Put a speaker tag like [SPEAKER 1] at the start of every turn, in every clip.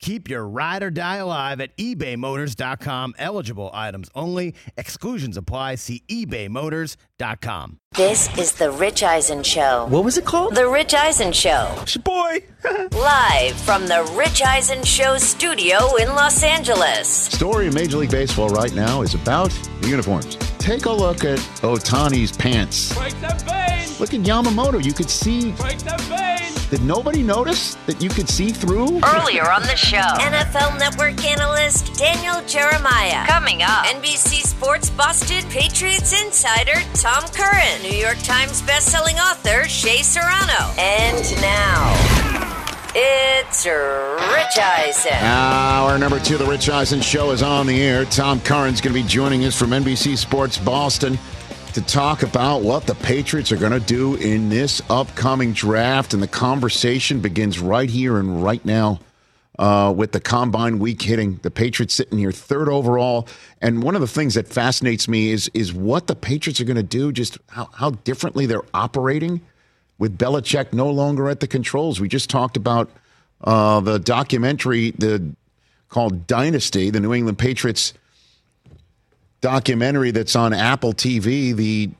[SPEAKER 1] Keep your ride or die alive at ebaymotors.com. Eligible items only. Exclusions apply. See ebaymotors.com.
[SPEAKER 2] This is The Rich Eisen Show.
[SPEAKER 3] What was it called?
[SPEAKER 2] The Rich Eisen Show.
[SPEAKER 3] It's your boy.
[SPEAKER 2] Live from The Rich Eisen Show studio in Los Angeles.
[SPEAKER 4] Story in Major League Baseball right now is about the uniforms. Take a look at Ohtani's pants.
[SPEAKER 5] Break that vein!
[SPEAKER 4] Look at Yamamoto. You could see.
[SPEAKER 5] Break that vein!
[SPEAKER 4] Did nobody notice that you could see through?
[SPEAKER 2] Earlier on the show, NFL Network analyst Daniel Jeremiah. Coming up, NBC Sports Boston Patriots insider Tom Curran. New York Times bestselling author Shea Serrano. And now, it's Rich Eisen.
[SPEAKER 4] Hour number two the Rich Eisen Show is on the air. Tom Curran's going to be joining us from NBC Sports Boston to talk about what the Patriots are going to do in this upcoming draft. And the conversation begins right here and right now uh, with the combine week hitting. The Patriots sitting here third overall. And one of the things that fascinates me is is what the Patriots are going to do, just how, how differently they're operating with Belichick no longer at the controls. We just talked about uh, the documentary the called Dynasty, the New England Patriots documentary that's on Apple TV. The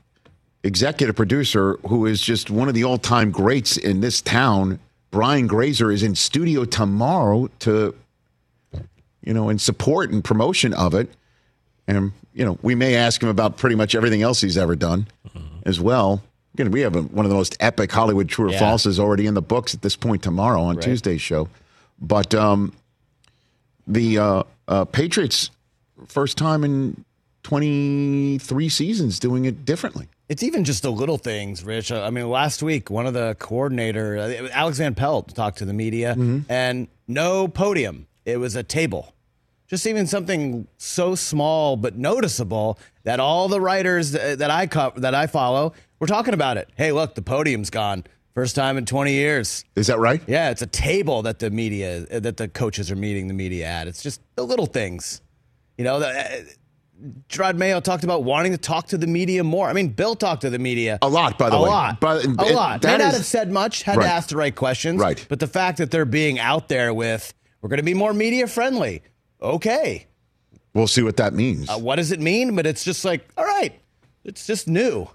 [SPEAKER 4] executive producer, who is just one of the all-time greats in this town, Brian Grazer, is in studio tomorrow to, you know, in support and promotion of it. And you know, we may ask him about pretty much everything else he's ever done, as well. Again, we have a, one of the most epic Hollywood true or
[SPEAKER 1] Yeah.
[SPEAKER 4] falses already in the books at this point tomorrow on Tuesday's show. But um, the uh, uh, Patriots, first time in 23 seasons doing it differently.
[SPEAKER 1] It's even just the little things, Rich. I mean, last week, one of the coordinator, uh, Alex Van Pelt, talked to the media, and no podium. It was a table. Just even something so small but noticeable that all the writers that that I co- that I follow were talking about it. Hey, look, the podium's gone. First time in 20 years.
[SPEAKER 4] Is that right?
[SPEAKER 1] Yeah, it's a table that the media that the coaches are meeting the media at. It's just the little things. You know, the, uh, Jerod Mayo talked about wanting to talk to the media more. I mean, Bill talked to the media
[SPEAKER 4] A lot, by the way.
[SPEAKER 1] a
[SPEAKER 4] way.
[SPEAKER 1] lot,
[SPEAKER 4] But
[SPEAKER 1] a
[SPEAKER 4] it-
[SPEAKER 1] lot. May not have said much, had
[SPEAKER 4] Right.
[SPEAKER 1] to ask the right questions.
[SPEAKER 4] Right.
[SPEAKER 1] But the fact that they're being out there with, we're going to be more media friendly. Okay,
[SPEAKER 4] We'll see what that means.
[SPEAKER 1] uh, what does it mean? But it's just like, all right, it's just new,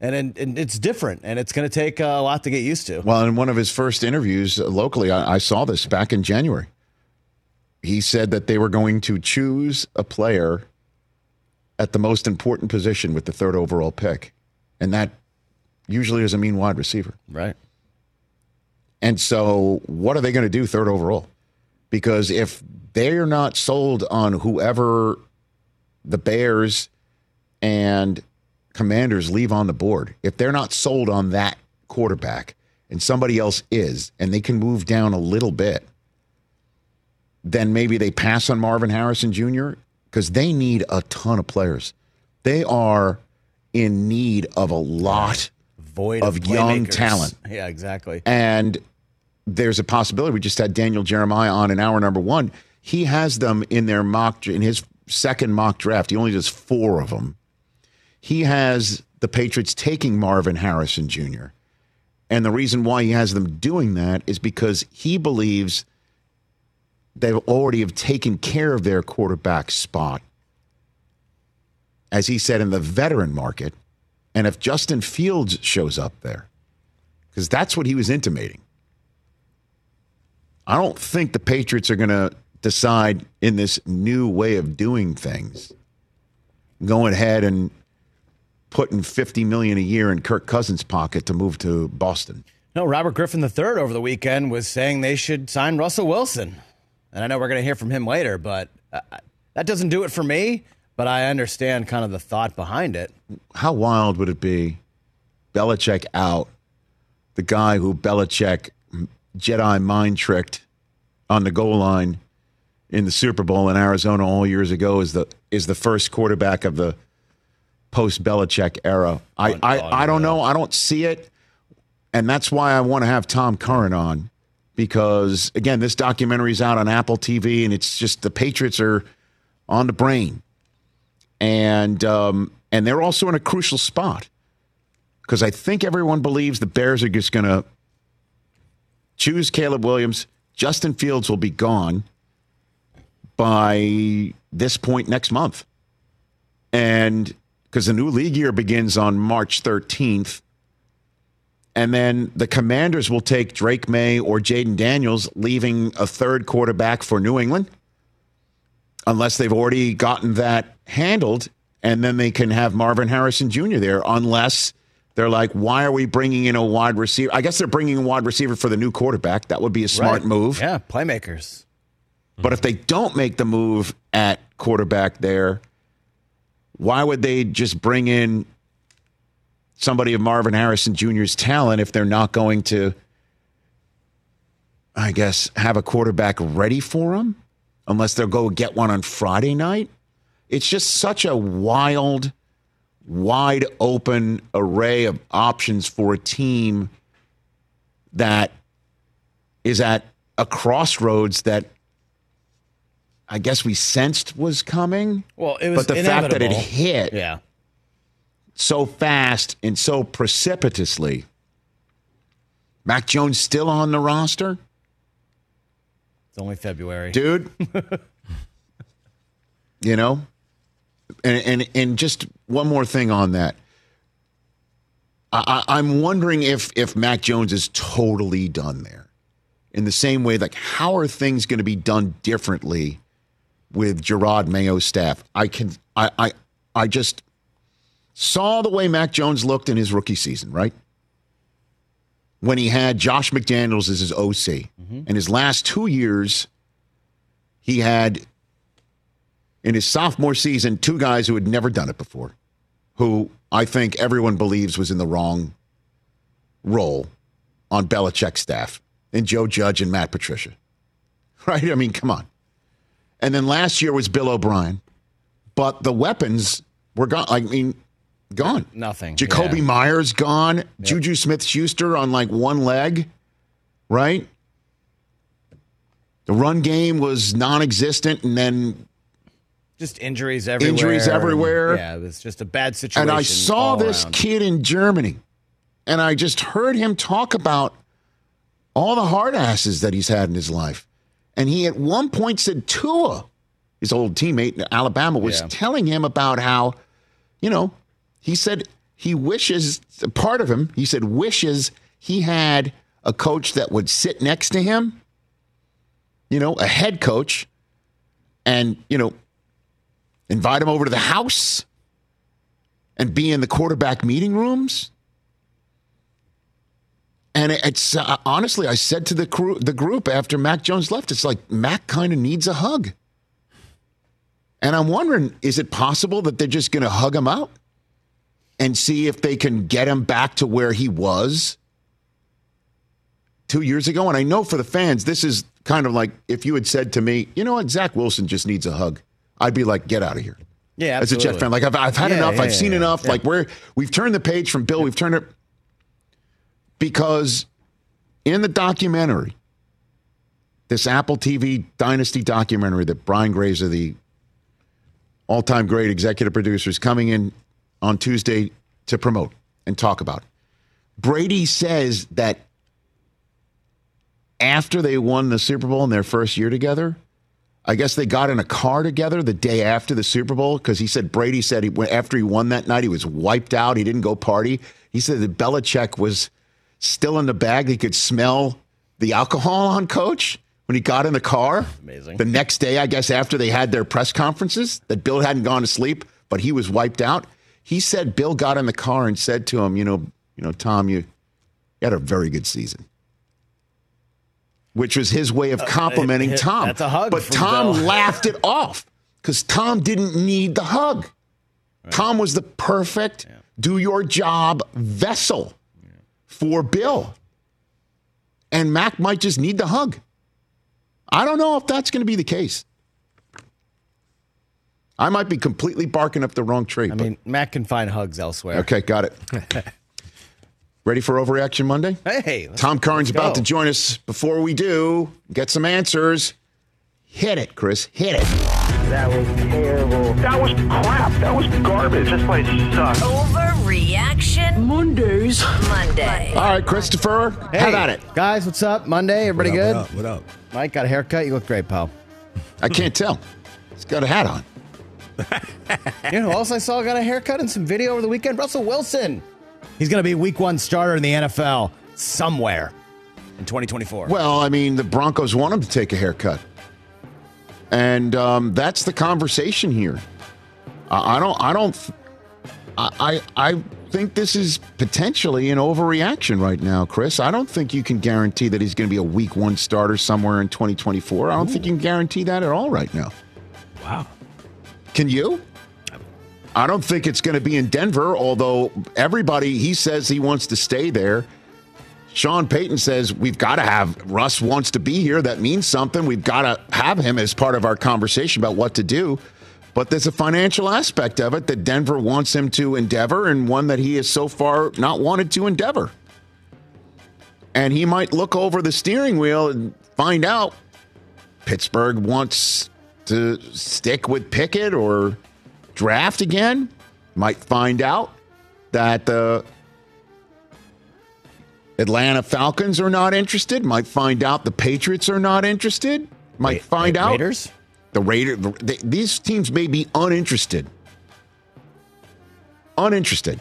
[SPEAKER 1] and and, and it's different, and it's going to take a lot to get used to.
[SPEAKER 4] Well, in one of his first interviews uh, locally, I, I saw this back in January. He said that they were going to choose a player at the most important position with the third overall pick. And that usually doesn't mean wide receiver.
[SPEAKER 1] Right.
[SPEAKER 4] And so, what are they going to do third overall? Because if they're not sold on whoever the Bears and Commanders leave on the board, if they're not sold on that quarterback and somebody else is, and they can move down a little bit, then maybe they pass on Marvin Harrison Jr. because they need a ton of players. They are in need of a lot
[SPEAKER 1] Void
[SPEAKER 4] Of
[SPEAKER 1] of,
[SPEAKER 4] young talent.
[SPEAKER 1] Yeah, exactly.
[SPEAKER 4] and there's a possibility. We just had Daniel Jeremiah on in hour number one. He has them in their mock in his second mock draft. He only does four of them. He has the Patriots taking Marvin Harrison Jr. And the reason why he has them doing that is because he believes they already have taken care of their quarterback spot. As he said in the veteran market, and if Justin Fields shows up there, because that's what he was intimating. I don't think the Patriots are going to decide in this new way of doing things, going ahead and putting fifty million a year in Kirk Cousins' pocket to move to Boston.
[SPEAKER 1] No, Robert Griffin III over the weekend was saying they should sign Russell Wilson. And I know we're going to hear from him later, but uh, that doesn't do it for me. But I understand kind of the thought behind it.
[SPEAKER 4] How wild would it be? Belichick out, the guy who Belichick Jedi mind tricked on the goal line in the Super Bowl in Arizona all years ago is the is the first quarterback of the post Belichick era. I, I, I don't know. I don't see it. And that's why I want to have Tom Curran on because, again, this documentary is out on Apple TV and it's just the Patriots are on the brain. And, um, and they're also in a crucial spot because I think everyone believes the Bears are just going to choose Caleb Williams. Justin Fields will be gone by this point next month. And because the new league year begins on March 13th. And then the commanders will take Drake Maye or Jayden Daniels, leaving a third quarterback for New England, unless they've already gotten that handled. And then they can have Marvin Harrison Jr. there, unless they're like, why are we bringing in a wide receiver? I guess they're bringing a wide receiver for the new quarterback. That would be a smart
[SPEAKER 1] Right.
[SPEAKER 4] move.
[SPEAKER 1] Yeah, playmakers.
[SPEAKER 4] But if they don't make the move at quarterback there, why would they just bring in somebody of Marvin Harrison Jr.'s talent if they're not going to, I guess, have a quarterback ready for him? Unless they'll go get one on Friday night? It's just such a wild, wide open array of options for a team that is at a crossroads that I guess we sensed was coming.
[SPEAKER 1] Well, it was
[SPEAKER 4] but the fact that it hit
[SPEAKER 1] Yeah.
[SPEAKER 4] so fast and so precipitously. Mac Jones still on the roster,
[SPEAKER 1] It's only February.
[SPEAKER 4] dude. you know, and and and just one more thing on that. I, I'm wondering if if Mac Jones is totally done there, in the same way. Like, how are things going to be done differently with Jerod Mayo's staff? I can I I I just saw the way Mac Jones looked in his rookie season, right? When he had Josh McDaniels as his OC. And mm-hmm. his last two years, he had, in his sophomore season, two guys who had never done it before, who I think everyone believes was in the wrong role on Belichick's staff, and Joe Judge and Matt Patricia. Right? I mean, come on. And then last year was Bill O'Brien, but the weapons were gone. I mean, gone.
[SPEAKER 1] Nothing.
[SPEAKER 4] Jakobi
[SPEAKER 1] Yeah.
[SPEAKER 4] Meyers gone. Juju Smith Schuster on like one leg, right? The run game was non existent. And then,
[SPEAKER 1] Just injuries everywhere.
[SPEAKER 4] Injuries everywhere.
[SPEAKER 1] Yeah, it was just a bad situation.
[SPEAKER 4] and I saw this
[SPEAKER 1] around.
[SPEAKER 4] kid in Germany, and I just heard him talk about all the hard asses that he's had in his life. And he at one point said Tua, his old teammate in Alabama, was
[SPEAKER 1] Yeah.
[SPEAKER 4] telling him about how, you know, he said he wishes, part of him, he said, wishes he had a coach that would sit next to him, you know, a head coach, and, you know, invite him over to the house and be in the quarterback meeting rooms. And it's uh, honestly, I said to the crew, the group after Mac Jones left, it's like Mac kind of needs a hug. And I'm wondering, is it possible that they're just going to hug him out and see if they can get him back to where he was two years ago? And I know for the fans, this is kind of like if you had said to me, you know what, Zach Wilson just needs a hug, I'd be like, get out of here
[SPEAKER 1] Yeah,
[SPEAKER 4] as a Jet fan. Like I've, I've had
[SPEAKER 1] Yeah,
[SPEAKER 4] enough.
[SPEAKER 1] yeah,
[SPEAKER 4] I've seen enough. Like we're we've turned the page from Bill. We've turned it because in the documentary, this Apple TV Dynasty documentary that Brian Grazer, the all-time great executive producer, is coming in on Tuesday to promote and talk about. Brady says that after they won the Super Bowl in their first year together, I guess they got in a car together the day after the Super Bowl because he said Brady said he, after he won that night he was wiped out. He didn't go party. He said that Belichick was still in the bag. He could smell the alcohol on Coach when he got in the car.
[SPEAKER 1] Amazing.
[SPEAKER 4] The next day, I guess after they had their press conferences, that Bill hadn't gone to sleep, but he was wiped out. He said Bill got in the car and said to him, "You know, you know, Tom, you, you had a very good season." Which was his way of uh, complimenting
[SPEAKER 1] it-
[SPEAKER 4] Tom.
[SPEAKER 1] that's a hug
[SPEAKER 4] But Tom
[SPEAKER 1] Bill.
[SPEAKER 4] laughed it off because Tom didn't need the hug. Tom was the perfect do your job vessel for Bill. And Mac might just need the hug. I don't know if that's going to be the case. I might be completely barking up the wrong tree.
[SPEAKER 1] I mean, Mac can find hugs elsewhere.
[SPEAKER 4] okay, got it. Ready for Overreaction Monday?
[SPEAKER 1] Hey, let's-
[SPEAKER 4] Tom Curran's
[SPEAKER 1] let's
[SPEAKER 4] about to join us. Before we do, get some answers. Hit it, Chris. Hit it.
[SPEAKER 3] That was terrible. That was crap. That was garbage. This place sucks.
[SPEAKER 2] Overreaction
[SPEAKER 3] Mondays.
[SPEAKER 2] Monday.
[SPEAKER 4] All right, Christopher,
[SPEAKER 1] Hey,
[SPEAKER 4] how about it?
[SPEAKER 1] guys? What's up? Monday, everybody
[SPEAKER 5] What
[SPEAKER 1] good?
[SPEAKER 5] up, What up?
[SPEAKER 1] Mike got a haircut. You look great, pal.
[SPEAKER 4] I can't tell. He's got a hat on.
[SPEAKER 1] You know who else I saw got a haircut and some video over the weekend? Russell Wilson. He's going to be week one starter in the NFL somewhere in 2024.
[SPEAKER 4] Well, I mean, the Broncos want him to take a haircut, and um, that's the conversation here. I I don't. I don't. I. I I think this is potentially an overreaction right now, Chris. I don't think you can guarantee that he's going to be a Week One starter somewhere in 2024. I don't think you can guarantee that at all right now.
[SPEAKER 5] Wow.
[SPEAKER 4] Can you? I don't think it's going to be in Denver, although everybody, he says he wants to stay there. Sean Payton says we've got to have Russ wants to be here. That means something. We've got to have him as part of our conversation about what to do. But there's a financial aspect of it that Denver wants him to endeavor and one that he has so far not wanted to endeavor. And he might look over the steering wheel and find out Pittsburgh wants to stick with Pickett or draft again. Might find out that the Atlanta Falcons are not interested. Might find out the Patriots are not interested. Might find out
[SPEAKER 1] Raiders.
[SPEAKER 4] the Raiders. The, these teams may be uninterested. Uninterested.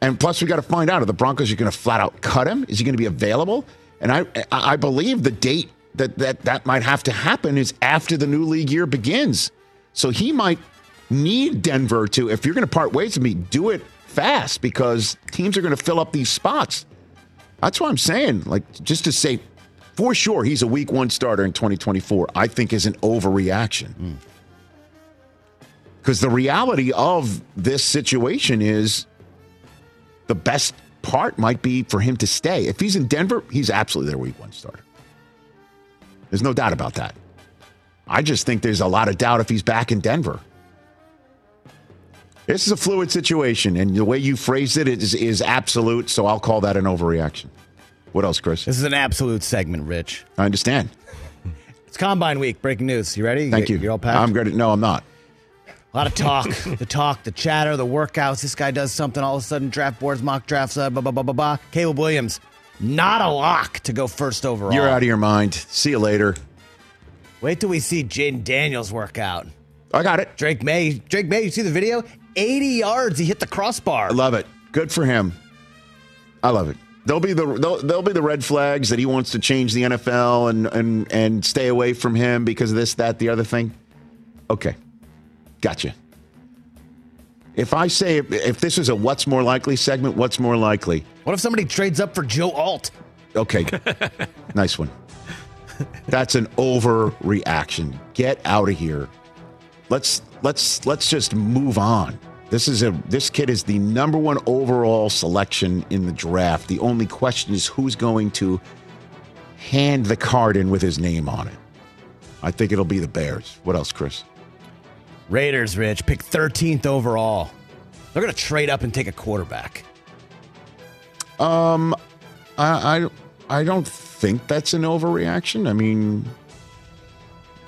[SPEAKER 4] And plus, we got to find out: are the Broncos are going to flat out cut him? Is he going to be available? And I, I I believe the date that that that might have to happen is after the new league year begins. So he might need Denver to, if you're going to part ways with me, do it fast because teams are going to fill up these spots. That's what I'm saying. Like just to say, for sure, he's a Week One starter in 2024. I think is an overreaction. Hmm. Because the reality of this situation is the best part might be for him to stay. If he's in Denver, he's absolutely their week one starter. There's no doubt about that. I just think there's a lot of doubt if he's back in Denver. This is a fluid situation, and the way you phrased it is, is absolute, so I'll call that an overreaction. What else, Chris?
[SPEAKER 1] This is an absolute segment, Rich.
[SPEAKER 4] I understand.
[SPEAKER 1] It's Combine Week. Breaking news. You ready?
[SPEAKER 4] Thank you.
[SPEAKER 1] You're all packed?
[SPEAKER 4] I'm good. No, I'm not.
[SPEAKER 1] A lot of talk, the talk, the chatter, the workouts. This guy does something, all of a sudden, draft boards, mock drafts, uh, blah, blah, blah, blah, blah. Caleb Williams, not a lock to go first overall.
[SPEAKER 4] You're out of your mind. See you later.
[SPEAKER 1] Wait till we see Jayden Daniels work out.
[SPEAKER 4] I got it.
[SPEAKER 1] Drake Maye, Drake Maye, you see the video? 80 yards, he hit the crossbar.
[SPEAKER 4] I love it. Good for him. I love it. There'll be the there'll, there'll be the red flags that he wants to change the NFL and and and stay away from him because of this, that, the other thing. Okay, gotcha. If I say if, if this is a what's more likely segment, what's more likely?
[SPEAKER 1] What if somebody trades up for Joe Alt?
[SPEAKER 4] Okay, nice one. That's an overreaction. Get out of here. Let's let's let's just move on. This is a this kid is the number one overall selection in the draft. The only question is who's going to hand the card in with his name on it. I think it'll be the Bears. What else, Chris?
[SPEAKER 1] Raiders, Rich, pick 13th overall. They're going to trade up and take a quarterback.
[SPEAKER 4] Um, I, I I don't think that's an overreaction. I mean,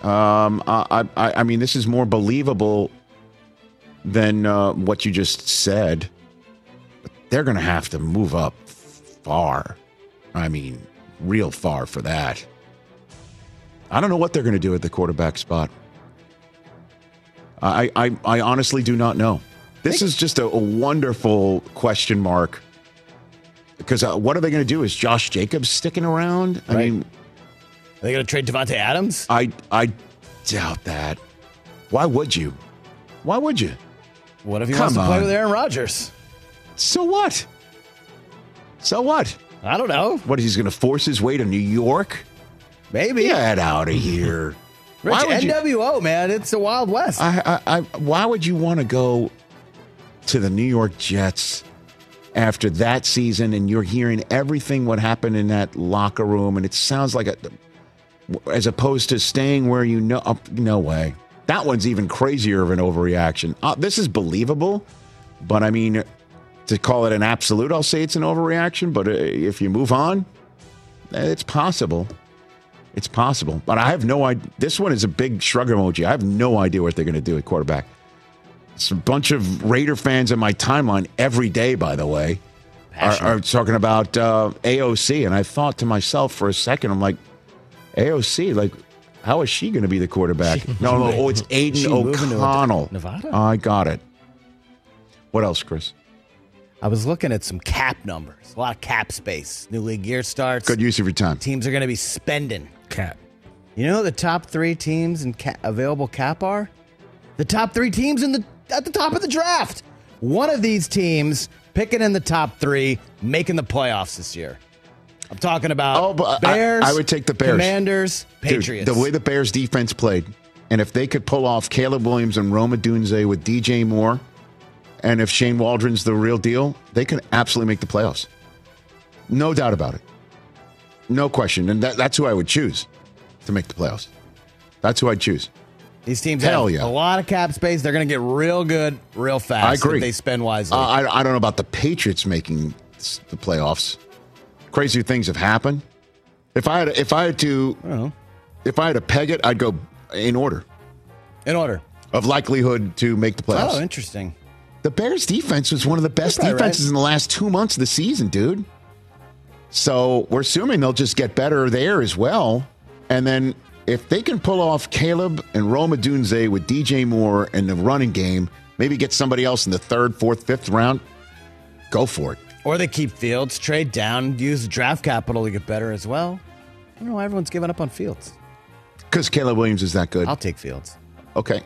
[SPEAKER 4] um, I I, I mean this is more believable than uh, what you just said. But they're going to have to move up far. I mean, real far for that. I don't know what they're going to do at the quarterback spot. I, I, I honestly do not know. This is just a, a wonderful question mark. Because uh, what are they going to do? Is Josh Jacobs sticking around? I
[SPEAKER 1] Right.
[SPEAKER 4] mean,
[SPEAKER 1] Are they going to trade Davante Adams?
[SPEAKER 4] I I doubt that. Why would you? Why would you?
[SPEAKER 1] What if he
[SPEAKER 4] Come
[SPEAKER 1] wants to play
[SPEAKER 4] on.
[SPEAKER 1] with Aaron Rodgers?
[SPEAKER 4] So what? So what?
[SPEAKER 1] I don't know.
[SPEAKER 4] What he's going to force his way to New York?
[SPEAKER 1] Maybe.
[SPEAKER 4] Get out of here!
[SPEAKER 1] Rich,
[SPEAKER 4] Why would you-
[SPEAKER 1] NWO, man. It's the Wild West.
[SPEAKER 4] I, I, I, why would you want to go to the New York Jets after that season and you're hearing everything what happened in that locker room and it sounds like a, as opposed to staying where you know, no way. That one's even crazier of an overreaction. Uh, this is believable, but I mean, to call it an absolute, I'll say it's an overreaction. But uh, if you move on, eh, it's possible. It's possible. But I have no idea. This one is a big shrug emoji. I have no idea what they're going to do at quarterback. It's a bunch of Raider fans in my timeline every day, by the way, are, are talking about uh, AOC. And I thought to myself for a second, I'm like, AOC, like, how is she going to be the quarterback? no, no, oh, it's
[SPEAKER 1] She Aidan
[SPEAKER 4] O'Connell.
[SPEAKER 1] Nevada?
[SPEAKER 4] I got it. What else, Chris?
[SPEAKER 1] I was looking at some cap numbers, a lot of cap space. New league year starts.
[SPEAKER 4] Good use of your time.
[SPEAKER 1] Teams are going to be spending.
[SPEAKER 5] cap.
[SPEAKER 1] You know who the top three teams in ca- available cap are? The top three teams in the at the top of the draft. One of these teams picking in the top three, making the playoffs this year. I'm talking about
[SPEAKER 4] Oh, but I-
[SPEAKER 1] Bears.
[SPEAKER 4] I would take the Bears.
[SPEAKER 1] Commanders,
[SPEAKER 4] Dude,
[SPEAKER 1] Patriots.
[SPEAKER 4] the way the Bears defense played, and if they could pull off Caleb Williams and Rome Odunze with DJ Moore, and if Shane Waldron's the real deal, they can absolutely make the playoffs. No doubt about it. No question. And that, that's who I would choose to make the playoffs. That's who I'd choose.
[SPEAKER 1] these teams
[SPEAKER 4] Hell
[SPEAKER 1] have
[SPEAKER 4] yeah.
[SPEAKER 1] a lot of cap space. They're going to get real good, real fast.
[SPEAKER 4] I agree.
[SPEAKER 1] If they spend wisely.
[SPEAKER 4] Uh, I, I don't know about the Patriots making the playoffs. Crazy things have happened. If I had, if I had to,
[SPEAKER 1] know.
[SPEAKER 4] if I had to peg it, I'd go in order
[SPEAKER 1] in order.
[SPEAKER 4] of likelihood to make the playoffs.
[SPEAKER 1] Oh, interesting.
[SPEAKER 4] The Bears defense was one of the best defenses
[SPEAKER 1] right.
[SPEAKER 4] in the last two months of the season, dude. So we're assuming they'll just get better there as well. And then if they can pull off Caleb and Rome Odunze with DJ Moore in the running game, maybe get somebody else in the third, fourth, fifth round, go for it.
[SPEAKER 1] Or they keep Fields, trade down, use draft capital to get better as well. I don't know why everyone's giving up on Fields.
[SPEAKER 4] Because Caleb Williams is that good.
[SPEAKER 1] I'll take Fields.
[SPEAKER 4] Okay.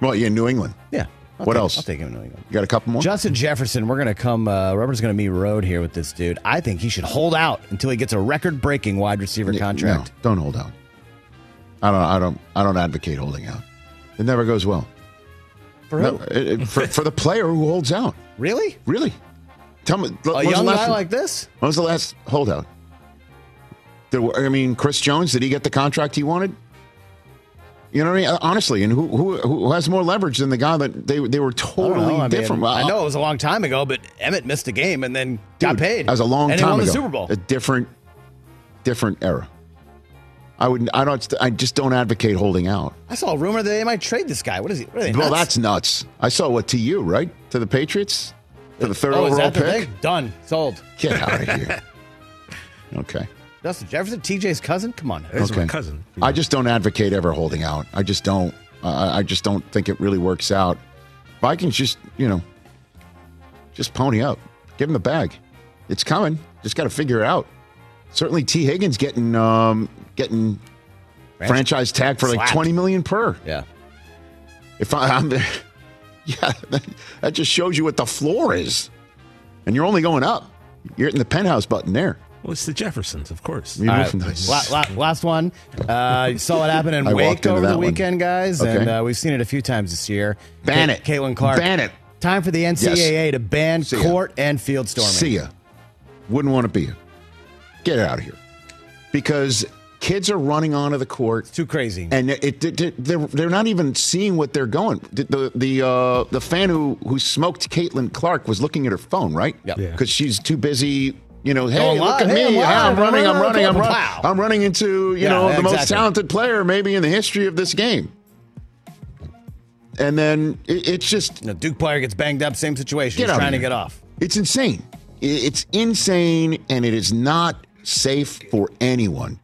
[SPEAKER 4] Well, you're in New England.
[SPEAKER 1] Yeah. I'll
[SPEAKER 4] What
[SPEAKER 1] take-
[SPEAKER 4] else?
[SPEAKER 1] I'll take him in New England.
[SPEAKER 4] You got a couple more?
[SPEAKER 1] Justin Jefferson, we're going to come. Uh, Rubber's going to meet road here with this dude. I think he should hold out until he gets a record-breaking wide receiver contract.
[SPEAKER 4] No, don't hold out. I don't. I don't. I don't advocate holding out. It never goes well.
[SPEAKER 1] For who?
[SPEAKER 4] No, it- it- for, for the player who holds out.
[SPEAKER 1] Really?
[SPEAKER 4] Really? Tell me.
[SPEAKER 1] A young guy like this?
[SPEAKER 4] When was the last holdout? Did, I mean, Chris Jones, did he get the contract he wanted? You know what I mean? Uh, honestly, and who who, who has more leverage than the guy that they they were totally.
[SPEAKER 1] I mean,
[SPEAKER 4] different?
[SPEAKER 1] I know uh, it was a long time ago, but Emmitt missed a game and then got
[SPEAKER 4] Dude,
[SPEAKER 1] paid.
[SPEAKER 4] as a long
[SPEAKER 1] and
[SPEAKER 4] time
[SPEAKER 1] won
[SPEAKER 4] ago.
[SPEAKER 1] the Super Bowl.
[SPEAKER 4] A different, different era. I would. I don't. I just don't advocate holding out.
[SPEAKER 1] I saw a rumor that they might trade this guy. What is he? What are they,
[SPEAKER 4] Well, that's nuts. I saw what to you, right? To the Patriots the third
[SPEAKER 1] oh, is
[SPEAKER 4] overall
[SPEAKER 1] that the
[SPEAKER 4] pick.
[SPEAKER 1] thing? Done. Sold.
[SPEAKER 4] Get out of here. okay.
[SPEAKER 1] Justin Jefferson, TJ's cousin. Come on.
[SPEAKER 5] That's my
[SPEAKER 4] Okay.
[SPEAKER 5] cousin.
[SPEAKER 4] I just don't advocate ever holding out. I just don't. I I just don't think it really works out. Vikings just, you know, just pony up. Give him the bag. It's coming. Just got to figure it out. Certainly, Tee Higgins getting um, getting franchise tag for like
[SPEAKER 1] Slapped.
[SPEAKER 4] twenty million per.
[SPEAKER 1] Yeah.
[SPEAKER 4] If I, I'm there, yeah, that, that just shows you what the floor is, and you're only going up. You're hitting the penthouse button there.
[SPEAKER 5] Well, it's the Jeffersons, of course.
[SPEAKER 4] You
[SPEAKER 1] All
[SPEAKER 4] move
[SPEAKER 1] right,
[SPEAKER 4] from-
[SPEAKER 1] la- la- last one. Uh, you saw what happened in
[SPEAKER 4] I
[SPEAKER 1] Wake over
[SPEAKER 4] that
[SPEAKER 1] the
[SPEAKER 4] one.
[SPEAKER 1] weekend, guys,
[SPEAKER 4] Okay.
[SPEAKER 1] and uh, we've seen it a few times this year.
[SPEAKER 4] Ban
[SPEAKER 1] Ca-
[SPEAKER 4] it.
[SPEAKER 1] Caitlin Clark.
[SPEAKER 4] Ban it.
[SPEAKER 1] Time for the NCAA to ban
[SPEAKER 4] See ya.
[SPEAKER 1] court and field storming.
[SPEAKER 4] See ya. Wouldn't want to be you. Get out of here. Because kids are running onto the court It's
[SPEAKER 1] Too crazy.
[SPEAKER 4] and it, it, it- they're, they're not even seeing what they're going. The the the, uh, the fan who who smoked Caitlin Clark was looking at her phone, right?
[SPEAKER 1] Yep.
[SPEAKER 5] Yeah.
[SPEAKER 4] Because she's too busy. You know, hey,
[SPEAKER 1] Going
[SPEAKER 4] look at
[SPEAKER 1] Hey,
[SPEAKER 4] me!
[SPEAKER 1] I'm
[SPEAKER 4] Yeah, I'm running, I'm
[SPEAKER 1] I'm
[SPEAKER 4] running, I'm
[SPEAKER 1] running.
[SPEAKER 4] running. I'm running into you
[SPEAKER 1] Yeah,
[SPEAKER 4] know the most talented player maybe in the history of this game. And then it, it's just
[SPEAKER 1] The Duke player gets banged up, same situation.
[SPEAKER 4] Get
[SPEAKER 1] He's
[SPEAKER 4] out of
[SPEAKER 1] trying to get off.
[SPEAKER 4] It's insane. I- It's insane, and it is not safe for anyone.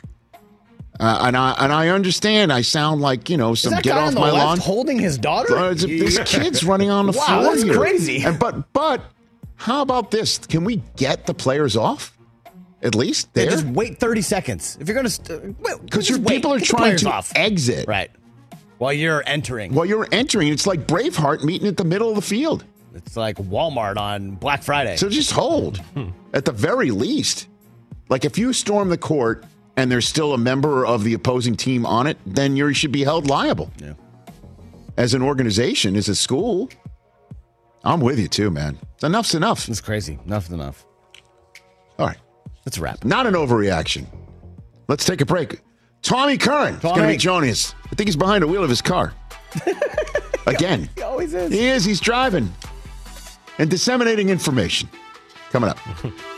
[SPEAKER 4] Uh, and I and I understand. I sound like you know some get off my lawn.
[SPEAKER 1] holding his daughter?
[SPEAKER 4] Uh, this kid's running on the
[SPEAKER 1] Wow,
[SPEAKER 4] floor
[SPEAKER 1] that's
[SPEAKER 4] here.
[SPEAKER 1] crazy.
[SPEAKER 4] And but but how about this? Can we get the players off? At least
[SPEAKER 1] Yeah,
[SPEAKER 4] there,
[SPEAKER 1] just wait 30 seconds. If you're going to. St-
[SPEAKER 4] because your people are trying to
[SPEAKER 1] off.
[SPEAKER 4] exit.
[SPEAKER 1] Right. While you're entering.
[SPEAKER 4] While you're entering, it's like Braveheart meeting at the middle of the field.
[SPEAKER 1] It's like Walmart on Black Friday.
[SPEAKER 4] So just hold, at the very least. Like if you storm the court and there's still a member of the opposing team on it, then you should be held liable.
[SPEAKER 1] Yeah.
[SPEAKER 4] As an organization, as a school, I'm with you too, man. Enough's enough.
[SPEAKER 1] It's crazy. Enough's enough.
[SPEAKER 4] All right,
[SPEAKER 1] Let's wrap.
[SPEAKER 4] not an overreaction. Let's take a break. Tommy Curran is going to
[SPEAKER 1] Tommy.
[SPEAKER 4] be joining us. I think he's behind the wheel of his car. Again.
[SPEAKER 1] He always is.
[SPEAKER 4] He is. He's driving and disseminating information. Coming up.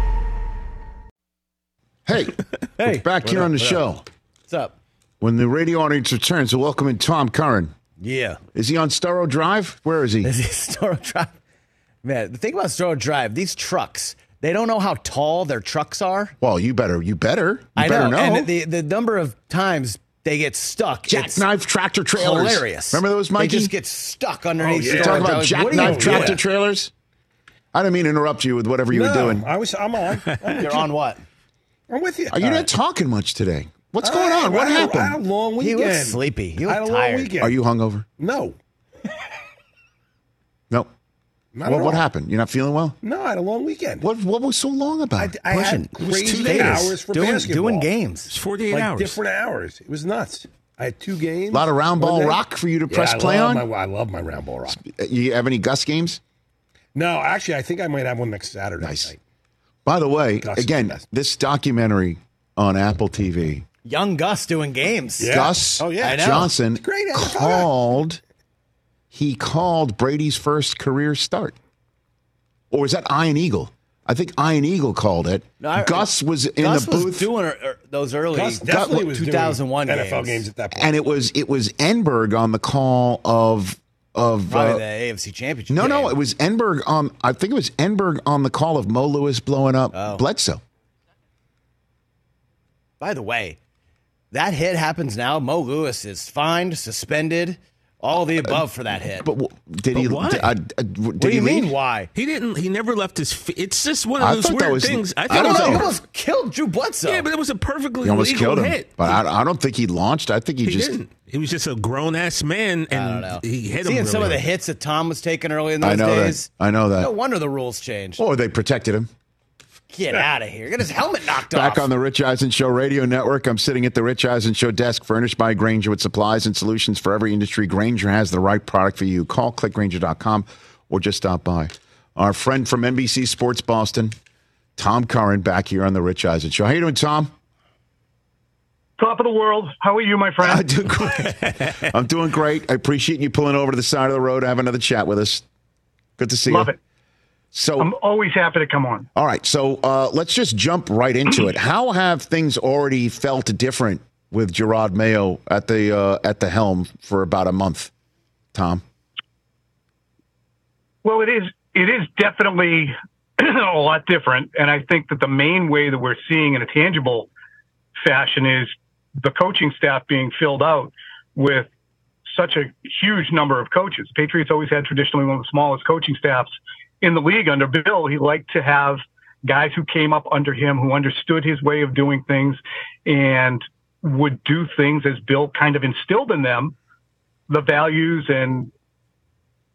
[SPEAKER 4] Hey,
[SPEAKER 1] Hey.
[SPEAKER 4] back here
[SPEAKER 1] What
[SPEAKER 4] on the
[SPEAKER 1] what
[SPEAKER 4] show.
[SPEAKER 1] up? What's up?
[SPEAKER 4] When the radio audience returns, we're welcoming Tom Curran.
[SPEAKER 1] Yeah.
[SPEAKER 4] Is he on Storrow Drive? Where is he?
[SPEAKER 1] Is it Storrow Drive? Man, the thing about Storrow Drive, these trucks, they don't know how tall their trucks are.
[SPEAKER 4] Well, you better. You better. You
[SPEAKER 1] I
[SPEAKER 4] better
[SPEAKER 1] know.
[SPEAKER 4] know.
[SPEAKER 1] And the, the number of times they get stuck. it's
[SPEAKER 4] Jackknife tractor trailers.
[SPEAKER 1] Hilarious.
[SPEAKER 4] Remember those, Mikey?
[SPEAKER 1] They just get stuck underneath.
[SPEAKER 6] Oh, yeah.
[SPEAKER 1] the
[SPEAKER 4] You
[SPEAKER 1] door.
[SPEAKER 4] talk about
[SPEAKER 1] Like, what are you
[SPEAKER 4] jackknife
[SPEAKER 1] doing?
[SPEAKER 4] tractor trailers? I didn't mean to interrupt you with whatever you were doing.
[SPEAKER 6] I was. I'm on. I'm,
[SPEAKER 1] You're on what?
[SPEAKER 6] I'm with you.
[SPEAKER 4] Are you
[SPEAKER 6] All
[SPEAKER 4] not
[SPEAKER 6] right.
[SPEAKER 4] talking much today? What's
[SPEAKER 6] All
[SPEAKER 4] going
[SPEAKER 6] right,
[SPEAKER 4] on? What
[SPEAKER 6] I had a-
[SPEAKER 4] happened?
[SPEAKER 6] I had a long
[SPEAKER 1] He
[SPEAKER 6] weekend.
[SPEAKER 1] looks sleepy. He
[SPEAKER 6] I had a
[SPEAKER 1] looked
[SPEAKER 6] long
[SPEAKER 1] tired.
[SPEAKER 6] weekend.
[SPEAKER 4] Are you hungover?
[SPEAKER 6] No.
[SPEAKER 4] No.
[SPEAKER 6] Not
[SPEAKER 4] What,
[SPEAKER 6] at
[SPEAKER 4] what
[SPEAKER 6] all.
[SPEAKER 4] happened? You're not feeling well?
[SPEAKER 6] No, I had a long weekend.
[SPEAKER 4] What What was so long about?
[SPEAKER 6] I, I
[SPEAKER 1] Pushing.
[SPEAKER 6] had
[SPEAKER 1] It was
[SPEAKER 6] crazy
[SPEAKER 1] two days.
[SPEAKER 6] hours for
[SPEAKER 1] doing,
[SPEAKER 6] basketball.
[SPEAKER 1] doing games.
[SPEAKER 5] It's 48
[SPEAKER 6] like
[SPEAKER 5] hours.
[SPEAKER 6] different hours. It was nuts. I had two games.
[SPEAKER 4] A lot of round ball
[SPEAKER 6] One day.
[SPEAKER 4] rock for you to
[SPEAKER 6] Yeah,
[SPEAKER 4] press
[SPEAKER 6] I
[SPEAKER 4] play
[SPEAKER 6] love
[SPEAKER 4] on?
[SPEAKER 6] My, I love my round ball rock.
[SPEAKER 4] you have any Gus games?
[SPEAKER 6] No, actually, I think I might have one next Saturday.
[SPEAKER 4] Nice.
[SPEAKER 6] night.
[SPEAKER 4] By the way,
[SPEAKER 6] Gus
[SPEAKER 4] again,
[SPEAKER 6] the
[SPEAKER 4] this documentary on Apple TV,
[SPEAKER 1] Young Gus doing games.
[SPEAKER 6] Yeah.
[SPEAKER 4] Gus
[SPEAKER 6] Oh, yeah.
[SPEAKER 4] Johnson
[SPEAKER 6] great.
[SPEAKER 4] Called. He called Brady's first career start, or was that Ian Eagle? I think Ian Eagle called it.
[SPEAKER 1] No, I-
[SPEAKER 4] Gus was in
[SPEAKER 1] Gus
[SPEAKER 4] the
[SPEAKER 1] was
[SPEAKER 4] booth,
[SPEAKER 1] doing er, er, those early
[SPEAKER 6] Gus definitely was
[SPEAKER 1] 2001
[SPEAKER 6] doing NFL
[SPEAKER 1] games.
[SPEAKER 6] games. at that point.
[SPEAKER 4] and it was it was Enberg on the call of of uh,
[SPEAKER 1] the AFC Championship.
[SPEAKER 4] no no it was Enberg Um, I think it was Enberg on the call of Mo Lewis blowing up
[SPEAKER 1] Oh.
[SPEAKER 4] Bledsoe.
[SPEAKER 1] By the way, that hit happens now. Mo Lewis is fined, suspended, all the above for that hit.
[SPEAKER 4] But w- did he?
[SPEAKER 5] But why?
[SPEAKER 4] Did, uh, did
[SPEAKER 1] what do
[SPEAKER 4] he
[SPEAKER 1] you mean?
[SPEAKER 4] leave?
[SPEAKER 1] Why?
[SPEAKER 5] He didn't. He never left his. Feet. It's just one of
[SPEAKER 4] I
[SPEAKER 5] those weird
[SPEAKER 4] was-
[SPEAKER 5] things.
[SPEAKER 4] I
[SPEAKER 5] I
[SPEAKER 1] I don't know.
[SPEAKER 5] a-
[SPEAKER 1] He almost killed Drew Bledsoe.
[SPEAKER 5] Yeah, but it was a perfectly
[SPEAKER 4] He almost
[SPEAKER 5] legal
[SPEAKER 4] killed him.
[SPEAKER 5] hit.
[SPEAKER 4] But I, I don't think he launched. I think he,
[SPEAKER 5] he
[SPEAKER 4] just.
[SPEAKER 5] didn't. He was just a grown ass man, and
[SPEAKER 1] I don't know.
[SPEAKER 5] he hit him.
[SPEAKER 1] Seeing
[SPEAKER 5] really
[SPEAKER 1] some of the hits that Tom was taking early in
[SPEAKER 4] I
[SPEAKER 1] those
[SPEAKER 4] know that.
[SPEAKER 1] days.
[SPEAKER 4] I know that.
[SPEAKER 1] No wonder the rules changed.
[SPEAKER 4] Or they protected him.
[SPEAKER 1] Get out of here. Get his helmet knocked
[SPEAKER 4] Back
[SPEAKER 1] off.
[SPEAKER 4] Back on the Rich Eisen Show radio network. I'm sitting at the Rich Eisen Show desk, furnished by Grainger with supplies and solutions for every industry. Grainger has the right product for you. Call clickgranger.com or just stop by. Our friend from NBC Sports Boston, Tom Curran, back here on the Rich Eisen Show. How you doing, Tom?
[SPEAKER 3] Top of the world. How are you, my
[SPEAKER 4] I
[SPEAKER 3] friend?
[SPEAKER 4] do great. I'm doing great. I appreciate you pulling over to the side of the road to have another chat with us. Good to see
[SPEAKER 3] Love
[SPEAKER 4] you.
[SPEAKER 3] it.
[SPEAKER 4] So,
[SPEAKER 3] I'm always happy to come on.
[SPEAKER 4] all right. So uh, let's just jump right into it. How have things already felt different with Jerod Mayo at the uh, at the helm for about a month, Tom?
[SPEAKER 3] Well, it is. It is definitely a lot different, and I think that the main way that we're seeing in a tangible fashion is the coaching staff being filled out with such a huge number of coaches. Patriots always had traditionally one of the smallest coaching staffs in the league under Bill. He liked to have guys who came up under him who understood his way of doing things and would do things as Bill kind of instilled in them the values and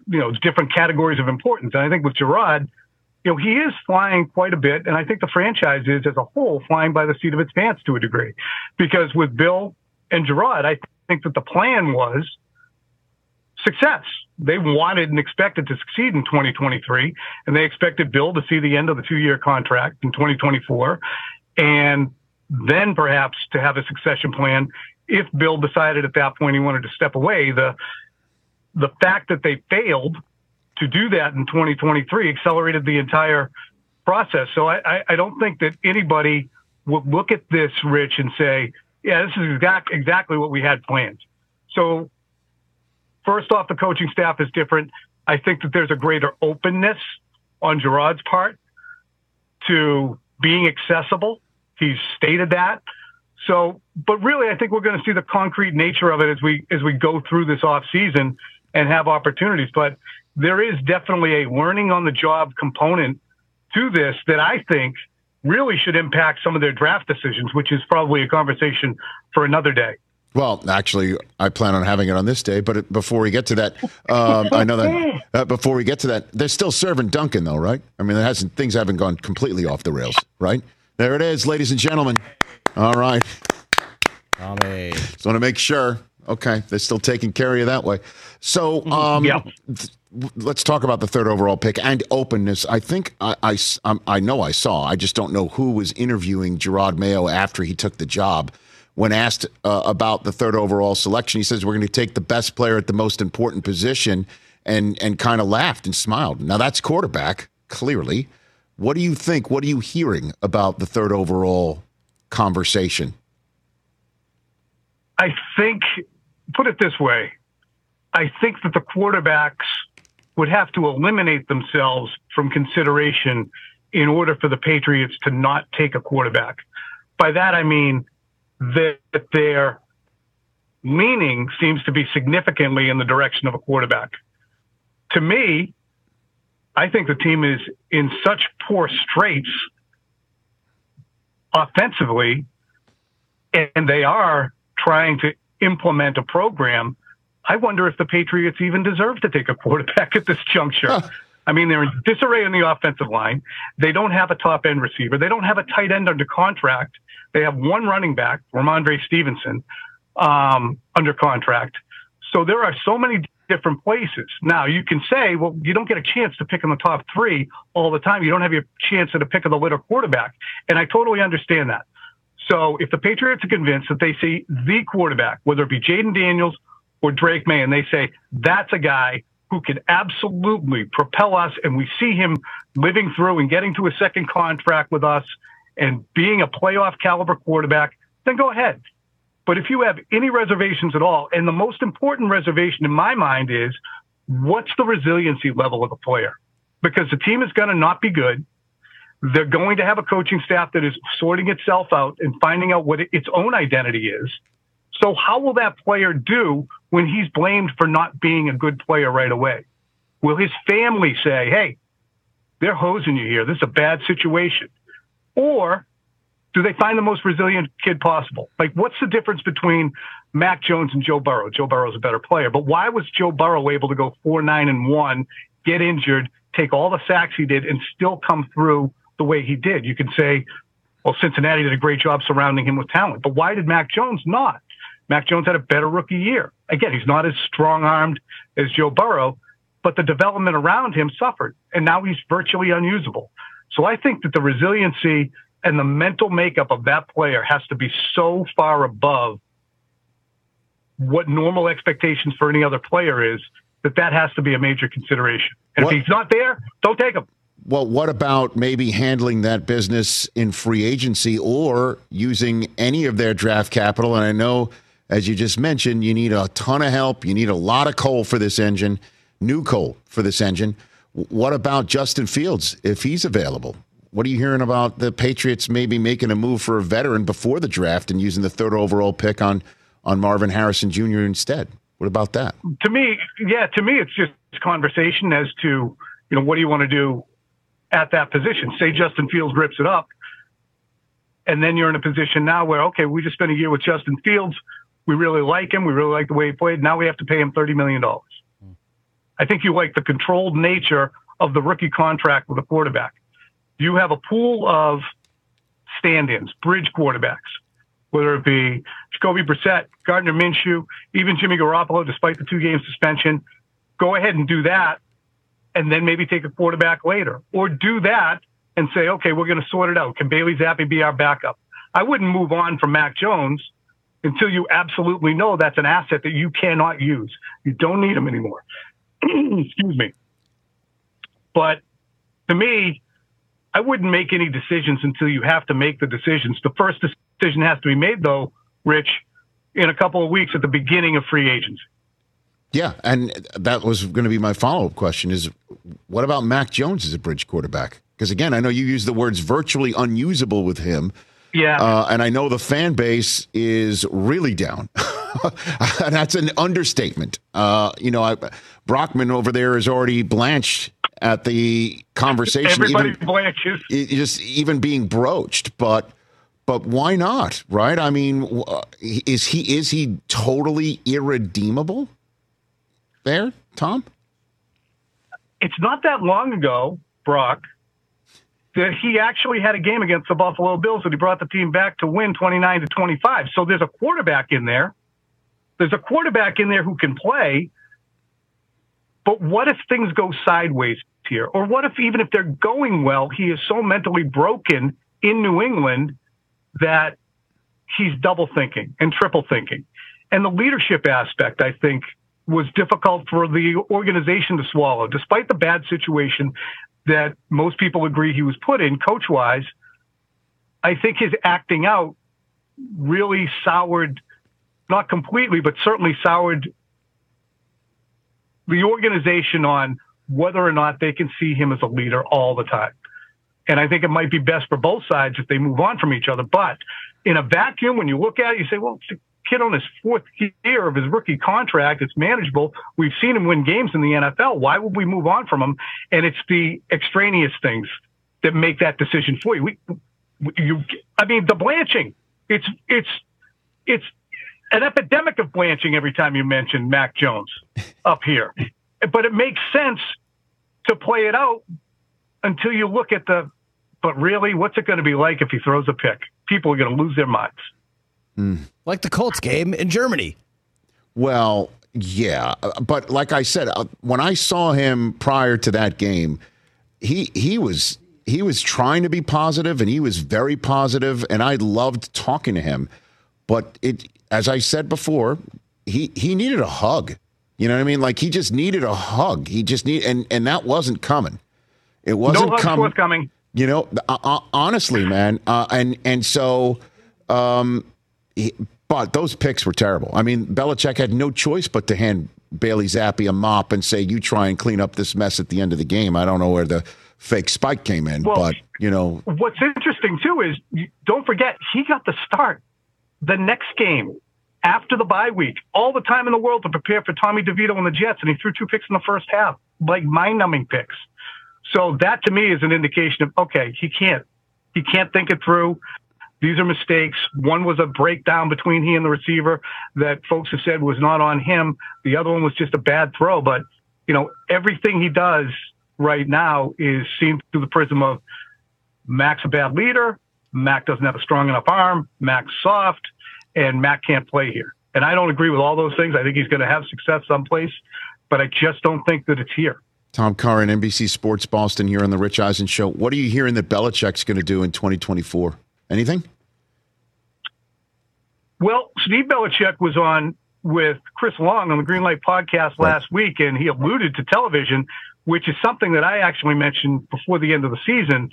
[SPEAKER 3] you know different categories of importance. And I think with Jerod, you know, he is flying quite a bit, and I think the franchise is as a whole flying by the seat of its pants to a degree, because with Bill and Jerod, I think that the plan was success. They wanted and expected to succeed in 2023, and they expected Bill to see the end of the two-year contract in 2024, and then perhaps to have a succession plan if Bill decided at that point he wanted to step away. The the fact that they failed to do that in 2023 accelerated the entire process. So I, I, don't think that anybody would look at this, Rich, and say yeah, this is exact, exactly what we had planned. So, first off, the coaching staff is different. I think that there's a greater openness on Jerod's part to being accessible. He's stated that. So, but really, I think we're going to see the concrete nature of it as we as we go through this off season and have opportunities. But there is definitely a learning on the job component to this that I think really should impact some of their draft decisions, which is probably a conversation for another day.
[SPEAKER 4] Well, actually, I plan on having it on this day. But before we get to that, um, I know that uh, before we get to that, they're still serving Dunkin', though, right? I mean, it hasn't things haven't gone completely off the rails, right? There it is, ladies and gentlemen. All right.
[SPEAKER 1] Tommy.
[SPEAKER 4] Just want to make sure. Okay, they're still taking care of you that way. So, um,
[SPEAKER 3] Yeah.
[SPEAKER 4] th- let's talk about the third overall pick and openness. I think I, um, I know I saw. I just don't know who was interviewing Jerod Mayo after he took the job. When asked uh, about the third overall selection, he says we're going to take the best player at the most important position, and and kind of laughed and smiled. Now that's quarterback, clearly. What do you think? What are you hearing about the third overall conversation?
[SPEAKER 3] I think, put it this way, I think that the quarterbacks would have to eliminate themselves from consideration in order for the Patriots to not take a quarterback. By that, I mean that their leaning seems to be significantly in the direction of a quarterback. To me, I think the team is in such poor straits offensively, and they are trying to implement a program. I wonder if the Patriots even deserve to take a quarterback at this juncture. I mean, they're in disarray on the offensive line. They don't have a top end receiver. They don't have a tight end under contract. They have one running back, Rhamondre Stevenson, um, under contract. So there are so many different places. Now you can say, well, you don't get a chance to pick in the top three all the time. You don't have your chance at a pick of the litter quarterback. And I totally understand that. So if the Patriots are convinced that they see the quarterback, whether it be Jayden Daniels or Drake Maye, and they say that's a guy who can absolutely propel us, and we see him living through and getting to a second contract with us and being a playoff caliber quarterback, then go ahead. But if you have any reservations at all, and the most important reservation in my mind is what's the resiliency level of the player? Because the team is going to not be good. They're going to have a coaching staff that is sorting itself out and finding out what its own identity is. So how will that player do when he's blamed for not being a good player right away? Will his family say, hey, they're hosing you here. This is a bad situation. Or do they find the most resilient kid possible? Like, what's the difference between Mac Jones and Joe Burrow? Joe Burrow's a better player, but why was Joe Burrow able to go four, nine, and one, get injured, take all the sacks he did, and still come through the way he did? You can say, well, Cincinnati did a great job surrounding him with talent, but why did Mac Jones not? Mac Jones had a better rookie year. Again, he's not as strong armed as Joe Burrow, but the development around him suffered, and now he's virtually unusable. So I think that the resiliency and the mental makeup of that player has to be so far above what normal expectations for any other player is that that has to be a major consideration. And
[SPEAKER 4] What-
[SPEAKER 3] if he's not there, don't take him.
[SPEAKER 4] Well, what about maybe handling that business in free agency or using any of their draft capital? And I know, as you just mentioned, you need a ton of help. You need a lot of coal for this engine, new coal for this engine. What about Justin Fields if he's available? What are you hearing about the Patriots maybe making a move for a veteran before the draft and using the third overall pick on on Marvin Harrison Jr. instead? What about that?
[SPEAKER 3] to me, yeah, to me, it's just conversation as to, you know, what do you want to do at that position? Say Justin Fields rips it up. And then you're in a position now where, okay, we just spent a year with Justin Fields. We really like him. We really like the way he played. Now we have to pay him $30 million. Hmm. I think you like the controlled nature of the rookie contract with a quarterback. You have a pool of stand ins, bridge quarterbacks, whether it be Jacoby Brissett, Gardner Minshew, even Jimmy Garoppolo, despite the two game suspension. Go ahead and do that, and then maybe take a quarterback later. Or do that and say, okay, we're going to sort it out. Can Bailey Zappe be our backup? I wouldn't move on from Mac Jones until you absolutely know that's an asset that you cannot use. You don't need them anymore. Excuse me. But to me, I wouldn't make any decisions until you have to make the decisions. The first decision has to be made, though, Rich, in a couple of weeks at the beginning of free agency.
[SPEAKER 4] Yeah, and that was going to be my follow up question: Is what about Mac Jones as a bridge quarterback? Because again, I know you use the words virtually unusable with him.
[SPEAKER 3] Yeah.
[SPEAKER 4] Uh, and I know the fan base is really down. That's an understatement. Uh, you know, I, Brockman over there is already blanched at the conversation.
[SPEAKER 3] Everybody
[SPEAKER 4] even,
[SPEAKER 3] blanches.
[SPEAKER 4] it- just even being broached, but but why not? Right? I mean, uh, is he is he totally irredeemable? There, Tom.
[SPEAKER 3] It's not that long ago, Brock, he actually had a game against the Buffalo Bills that he brought the team back to win 29 to 25. So there's a quarterback in there. There's a quarterback in there who can play. But what if things go sideways here? Or what if even if they're going well, he is so mentally broken in New England that he's double thinking and triple thinking. And the leadership aspect, I think, was difficult for the organization to swallow, despite the bad situation that most people agree he was put in coach wise. I think his acting out really soured, not completely, but certainly soured the organization on whether or not they can see him as a leader all the time. And I think it might be best for both sides if they move on from each other. But in a vacuum, when you look at it, you say, well, kid on his fourth year of his rookie contract. It's manageable. We've seen him win games in the NFL. Why would we move on from him? And it's the extraneous things that make that decision for you. We, you, I mean, the blanching. It's it's it's an epidemic of blanching every time you mention Mac Jones up here. But it makes sense to play it out until you look at the. But really, what's it going to be like if he throws a pick? People are going to lose their minds.
[SPEAKER 1] Like the Colts game in Germany.
[SPEAKER 4] Well, yeah, but like I said, uh, when I saw him prior to that game, he he was he was trying to be positive and he was very positive and I loved talking to him. But it as I said before, he he needed a hug. You know what I mean? Like he just needed a hug. He just need and and that wasn't coming. It wasn't
[SPEAKER 3] no hugs
[SPEAKER 4] coming. You know, uh, uh, honestly, man, uh, and and so, um, he, but those picks were terrible. I mean, Belichick had no choice but to hand Bailey Zappe a mop and say, "You try and clean up this mess at the end of the game." I don't know where the fake spike came in,
[SPEAKER 3] Well,
[SPEAKER 4] but you know,
[SPEAKER 3] What's interesting too is don't forget he got the start the next game after the bye week, all the time in the world to prepare for Tommy DeVito and the Jets, and he threw two picks in the first half, like mind-numbing picks. So that to me is an indication of okay, he can't he can't think it through. These are mistakes. One was a breakdown between he and the receiver that folks have said was not on him. The other one was just a bad throw. But you know, everything he does right now is seen through the prism of Mac's a bad leader. Mac doesn't have a strong enough arm. Mac's soft, and Mac can't play here. And I don't agree with all those things. I think he's going to have success someplace, but I just don't think that it's here.
[SPEAKER 4] Tom Curran, NBC Sports Boston, here on the Rich Eisen Show. What are you hearing that Belichick's going to do in 2024? Anything?
[SPEAKER 3] Well, Steve Belichick was on with Chris Long on the Green Light podcast last week, and he alluded to television, which is something that I actually mentioned before the end of the season,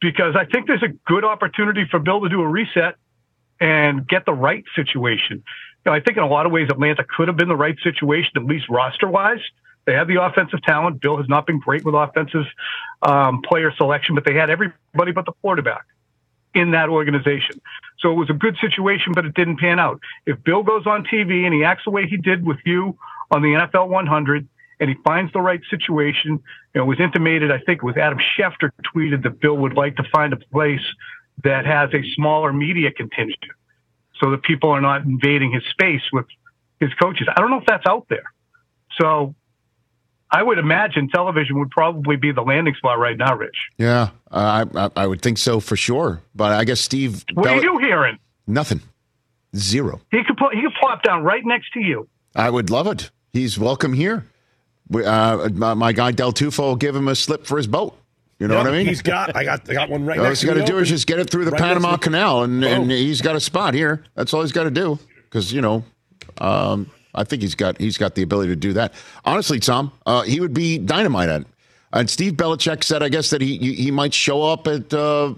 [SPEAKER 3] because I think there's a good opportunity for Bill to do a reset and get the right situation. You know, I think in a lot of ways Atlanta could have been the right situation, at least roster wise. They have the offensive talent. Bill has not been great with offensive um, player selection, but they had everybody but the quarterback in that organization. So it was a good situation, but it didn't pan out. If Bill goes on TV and he acts the way he did with you on the NFL 100 and he finds the right situation, it was intimated, I think it was Adam Schefter tweeted that Bill would like to find a place that has a smaller media contingent so that people are not invading his space with his coaches. I don't know if that's out there. So I would imagine television would probably be the landing spot right now, Rich.
[SPEAKER 4] Yeah, uh, I, I I would think so for sure. But I guess Steve.
[SPEAKER 3] What are you hearing?
[SPEAKER 4] Nothing. Zero.
[SPEAKER 3] He could put, he could plop down right next to you.
[SPEAKER 4] I would love it. He's welcome here. We- Uh, my, my guy Del Tufo will give him a slip for his boat. You know
[SPEAKER 6] Yeah,
[SPEAKER 4] what I mean?
[SPEAKER 6] He's got. I got. I got one right
[SPEAKER 4] all
[SPEAKER 6] next
[SPEAKER 4] he's
[SPEAKER 6] to
[SPEAKER 4] got to do is just get it through the
[SPEAKER 6] Right
[SPEAKER 4] Panama Canal, and, and he's got a spot here. That's all he's got to do. Because you know, um, I think he's got he's got the ability to do that. Honestly, Tom, uh, he would be dynamite at. it. And Steve Belichick said, I guess that he he might show up at uh,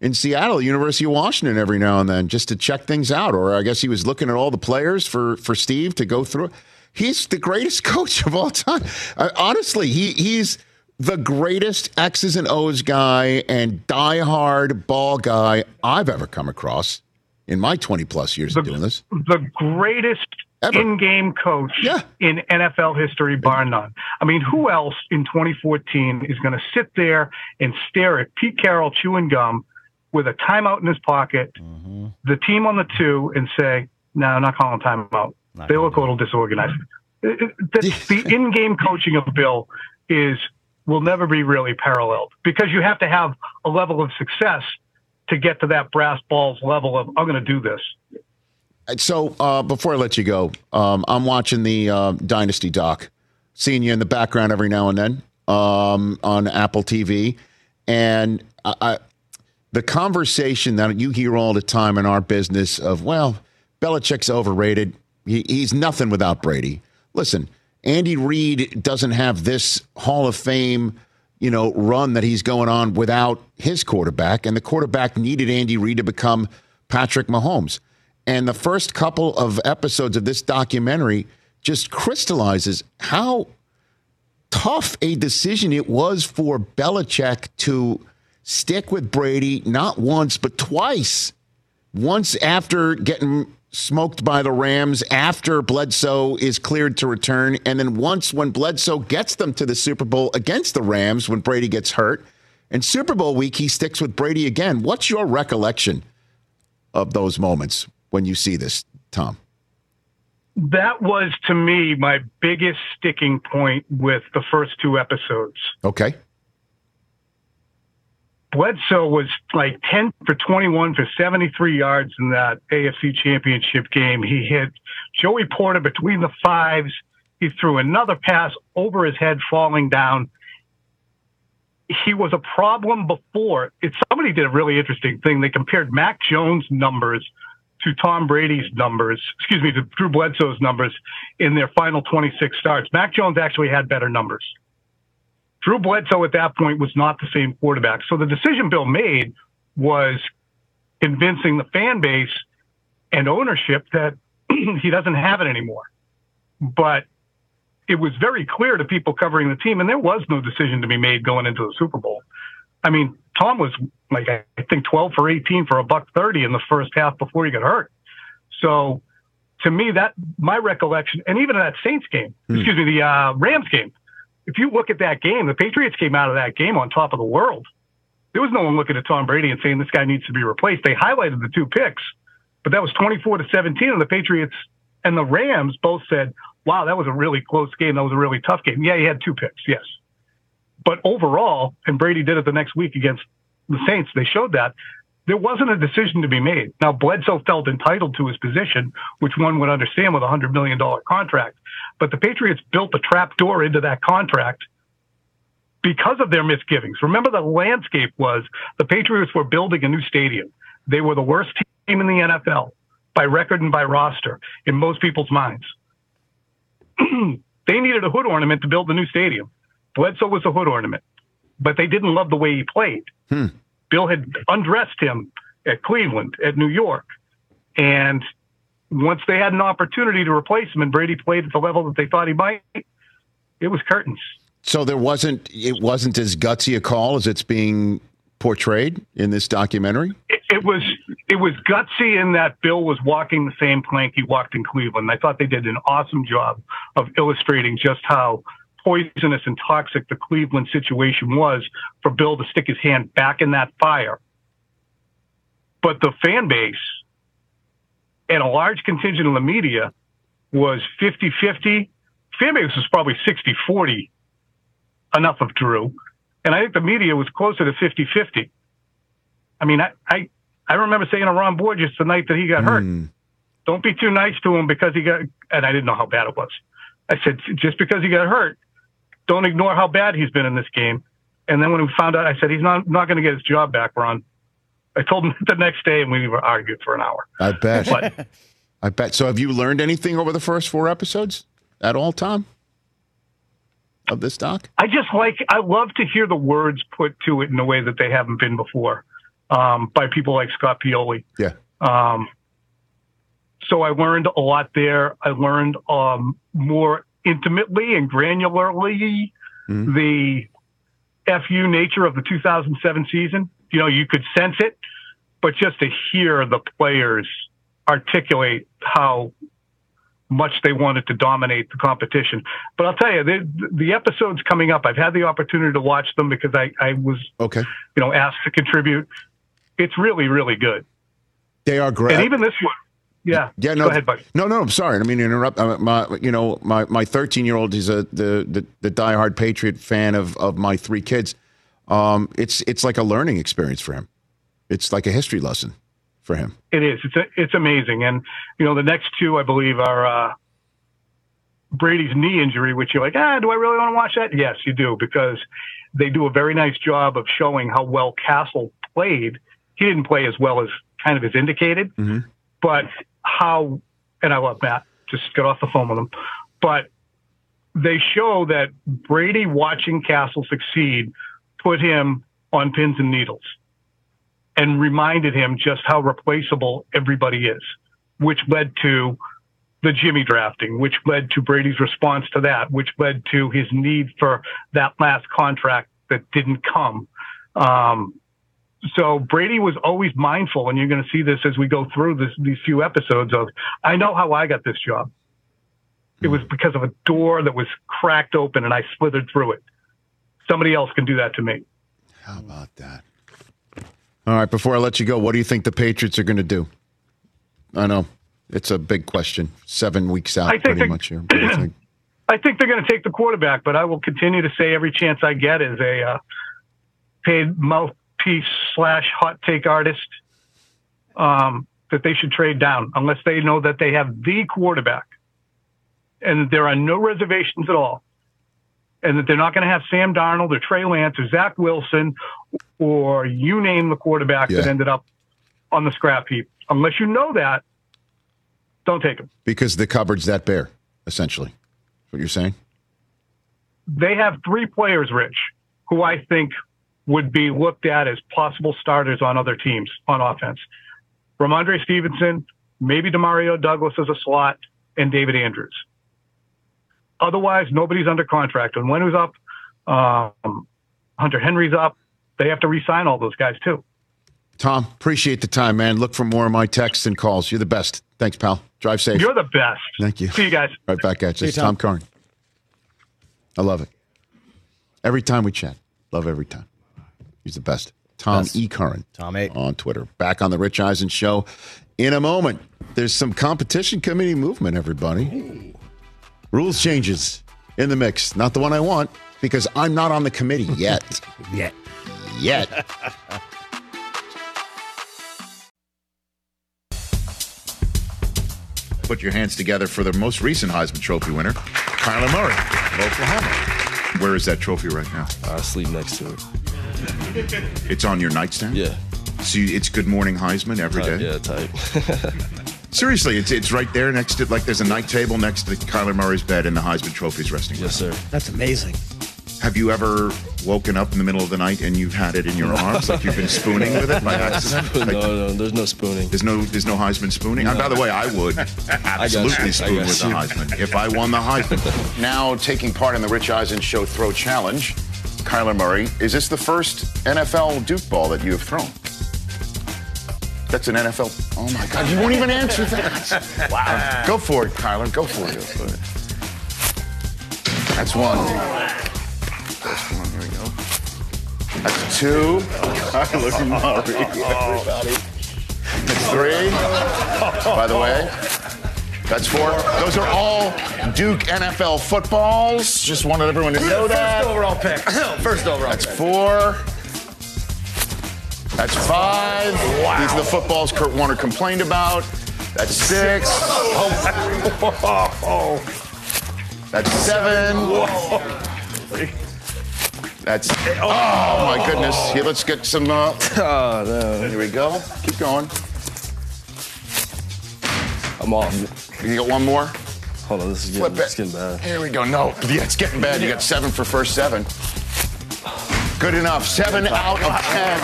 [SPEAKER 4] in Seattle, University of Washington, every now and then, just to check things out. Or I guess he was looking at all the players for for Steve to go through. He's the greatest coach of all time. Uh, honestly, he he's the greatest X's and O's guy and diehard ball guy I've ever come across in my 20 plus years
[SPEAKER 3] the,
[SPEAKER 4] of doing this.
[SPEAKER 3] The greatest in-game coach
[SPEAKER 4] yeah.
[SPEAKER 3] in NFL history, bar none. I mean, who else in 2014 is going to sit there and stare at Pete Carroll chewing gum with a timeout in his pocket, mm-hmm. the team on the two, and say, "No, I'm not calling timeout. Not they look a little disorganized." the, the in-game coaching of Bill is will never be really paralleled because you have to have a level of success to get to that brass balls level of I'm going to do this.
[SPEAKER 4] So uh, before I let you go, um, I'm watching the uh, Dynasty doc, seeing you in the background every now and then um, on Apple TV, and I, I, the conversation that you hear all the time in our business of well, Belichick's overrated. He, he's nothing without Brady. Listen, Andy Reid doesn't have this Hall of Fame you know, run that he's going on without his quarterback, and the quarterback needed Andy Reid to become Patrick Mahomes. And the first couple of episodes of this documentary just crystallizes how tough a decision it was for Belichick to stick with Brady not once, but twice. Once after getting smoked by the Rams, after Bledsoe is cleared to return, and then once when Bledsoe gets them to the Super Bowl against the Rams when Brady gets hurt. And Super Bowl week, he sticks with Brady again. What's your recollection of those moments when you see this, Tom?
[SPEAKER 3] That was to me my biggest sticking point with the first two episodes.
[SPEAKER 4] Okay.
[SPEAKER 3] Bledsoe was like 10 for 21 for 73 yards in that AFC championship game. He hit Joey Porter between the fives. He threw another pass over his head, falling down. He was a problem before. It, somebody did a really interesting thing. They compared Mac Jones' numbers to Tom Brady's numbers, excuse me, to Drew Bledsoe's numbers in their final 26 starts. Mac Jones actually had better numbers. Drew Bledsoe at that point was not the same quarterback. So the decision Bill made was convincing the fan base and ownership that he doesn't have it anymore. But it was very clear to people covering the team, and there was no decision to be made going into the Super Bowl. I mean, Tom was like I think 12 for 18 for a buck 30 in the first half before he got hurt. So to me, that my recollection, and even in that Saints game, hmm. excuse me, the uh, Rams game, if you look at that game, the Patriots came out of that game on top of the world. There was no one looking at Tom Brady and saying this guy needs to be replaced. They highlighted the two picks, but that was 24 to 17, and the Patriots and the Rams both said, "Wow, that was a really close game. That was a really tough game." Yeah, he had two picks, yes, but overall, and Brady did it the next week against the Saints. They showed that there wasn't a decision to be made. Now, Bledsoe felt entitled to his position, which one would understand with a $100 million contract. But the Patriots built a trap door into that contract because of their misgivings. Remember, the landscape was the Patriots were building a new stadium. They were the worst team in the NFL by record and by roster in most people's minds. they needed a hood ornament to build the new stadium. Bledsoe was a hood ornament, but they didn't love the way he played.
[SPEAKER 4] Hmm.
[SPEAKER 3] Bill had undressed him at Cleveland, at New York. And once they had an opportunity to replace him and Brady played at the level that they thought he might, it was curtains.
[SPEAKER 4] So there wasn't it wasn't as gutsy a call as it's being portrayed in this documentary?
[SPEAKER 3] It, it, was it was gutsy in that Bill was walking the same plank he walked in Cleveland. I thought they did an awesome job of illustrating just how poisonous and toxic the Cleveland situation was for Bill to stick his hand back in that fire. But the fan base and a large contingent of the media was 50 50. Fan base was probably 60 40 enough of Drew. And I think the media was closer to 50 50. I mean, I, I, I remember saying to Ron Borges the night that he got hurt, mm. don't be too nice to him because he got, and I didn't know how bad it was. I said, just because he got hurt, don't ignore how bad he's been in this game. And then when we found out, I said, he's not, not going to get his job back, Ron. I told him the next day, and we were argued for an hour.
[SPEAKER 4] I bet. But, I bet. So, have you learned anything over the first four episodes at all, Tom, of this doc?
[SPEAKER 3] I just like, I love to hear the words put to it in a way that they haven't been before. um, by people like Scott Pioli.
[SPEAKER 4] Yeah.
[SPEAKER 3] Um, so I learned a lot there. I learned um, more intimately and granularly mm-hmm. the FU nature of the 2007 season. You know, you could sense it, but just to hear the players articulate how much they wanted to dominate the competition. But I'll tell you, the, the episodes coming up, I've had the opportunity to watch them because I, I was,
[SPEAKER 4] Okay.
[SPEAKER 3] you know, asked to contribute. It's really, really good.
[SPEAKER 4] They are great.
[SPEAKER 3] And even this one, yeah.
[SPEAKER 4] Yeah, no,
[SPEAKER 3] Go ahead, buddy.
[SPEAKER 4] No, no, I'm sorry. I mean to interrupt. Uh, my, you know, my my 13 year old is a the, the the diehard Patriot fan of of my three kids. Um, it's it's like a learning experience for him. It's like a history lesson for him.
[SPEAKER 3] It is. It's a, it's amazing. And you know, the next two, I believe, are uh, Brady's knee injury, which you're like, ah, do I really want to watch that? Yes, you do, because they do a very nice job of showing how well Cassel played. He didn't play as well as kind of is indicated, but how, and I love Matt, just got off the phone with him, but they show that Brady watching Cassel succeed put him on pins and needles and reminded him just how replaceable everybody is, which led to the Jimmy drafting, which led to Brady's response to that, which led to his need for that last contract that didn't come. Um, so Brady was always mindful, and you're going to see this as we go through this, these few episodes of, I know how I got this job. It was because of a door that was cracked open and I slithered through it. Somebody else can do that to me.
[SPEAKER 4] How about that? All right. Before I let you go, what do you think the Patriots are going to do? I know it's a big question. Seven weeks out,
[SPEAKER 3] I think
[SPEAKER 4] pretty much here. What do you think?
[SPEAKER 3] I think they're going to take the quarterback, but I will continue to say every chance I get is a uh, paid mouthpiece slash hot take artist um, that they should trade down unless they know that they have the quarterback and that there are no reservations at all. And that they're not going to have Sam Darnold or Trey Lance or Zach Wilson or you name the quarterback that ended up on the scrap heap. Unless you know that, don't take them.
[SPEAKER 4] Because the cupboard's that bare, essentially. What you're saying?
[SPEAKER 3] they have three players, Rich, who I think would be looked at as possible starters on other teams on offense. Rhamondre Stevenson, maybe Demario Douglas as a slot, and David Andrews. Otherwise, nobody's under contract. And when who's up, um, Hunter Henry's up. They have to re-sign all those guys too.
[SPEAKER 4] Tom, appreciate the time, man. Look for more of my texts and calls. You're the best. Thanks, pal. Drive safe.
[SPEAKER 3] You're the best.
[SPEAKER 4] Thank you.
[SPEAKER 3] See you guys.
[SPEAKER 4] Right back at you.
[SPEAKER 1] See you,
[SPEAKER 4] It's Tom
[SPEAKER 1] Tom.
[SPEAKER 4] Curran. I love it. Every time we chat. Love every time. He's the best. Tom
[SPEAKER 1] Best.
[SPEAKER 4] E. Curran.
[SPEAKER 1] Tom eight.
[SPEAKER 4] On Twitter. Back on the Rich Eisen show in a moment. There's some competition committee movement, everybody. Rules changes in the mix. Not the one I want because I'm not on the committee yet.
[SPEAKER 1] yet.
[SPEAKER 4] yet. Put your hands together for the most recent Heisman Trophy winner, Kyler Murray of Oklahoma. Where is that trophy right now?
[SPEAKER 7] I sleep next to it.
[SPEAKER 4] It's on your nightstand.
[SPEAKER 7] Yeah.
[SPEAKER 4] So you- it's Good Morning Heisman every uh, day.
[SPEAKER 7] Tight, yeah, tight.
[SPEAKER 4] Seriously, it's it's right there next to like there's a night table next to Kyler Murray's bed, and the Heisman Trophy's resting.
[SPEAKER 7] yes, sir.
[SPEAKER 1] That's amazing.
[SPEAKER 4] Have you ever woken up in the middle of the night and you've had it in your arms, like you've been spooning with it by accident?
[SPEAKER 7] no,
[SPEAKER 4] Like,
[SPEAKER 7] no, there's no spooning.
[SPEAKER 4] There's no there's no Heisman spooning. And by the way, I would absolutely
[SPEAKER 7] you.
[SPEAKER 4] spoon with the. Heisman if I won the Heisman. now taking part in the Rich Eisen Show Throw Challenge, Kyler Murray. Is this the first NFL Duke ball that you have thrown? That's an NFL. Oh my God! You won't even answer that. Wow! Go for it, Kyler. Go for it. That's one. That's one. Here we go. That's two. Kyler Murray. Oh. Everybody. That's three. By the way, that's four. Those are all Duke NFL footballs. Just wanted everyone to know that.
[SPEAKER 1] First overall pick. First overall pick.
[SPEAKER 4] That's four. That's five. Wow. These are the footballs Kurt Warner complained about. That's six. Oh. That's seven. That's oh my goodness. Here, let's get some. Uh,
[SPEAKER 7] Oh, no.
[SPEAKER 4] here we go. Keep going.
[SPEAKER 7] I'm off.
[SPEAKER 4] You got one more.
[SPEAKER 7] Hold on, this is
[SPEAKER 4] Flip
[SPEAKER 7] getting,
[SPEAKER 4] it.
[SPEAKER 7] it's getting bad.
[SPEAKER 4] Here we go. No, yeah, it's getting bad. You got seven for first seven. Good enough. Seven out of ten.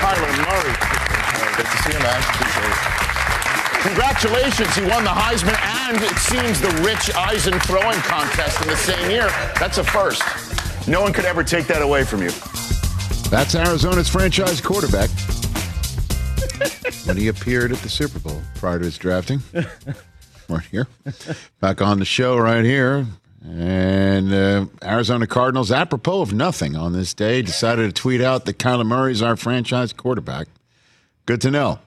[SPEAKER 4] Kyler Murray.
[SPEAKER 7] Good to see you, man. Appreciate it.
[SPEAKER 4] Congratulations, he won the Heisman and it seems the Rich Eisen throwing contest in the same year. That's a first. No one could ever take that away from you. That's Arizona's franchise quarterback. When he appeared at the Super Bowl prior to his drafting. right here. Back on the show right here. And uh, Arizona Cardinals, apropos of nothing on this day, decided to tweet out that Kyler Murray is our franchise quarterback. Good to know.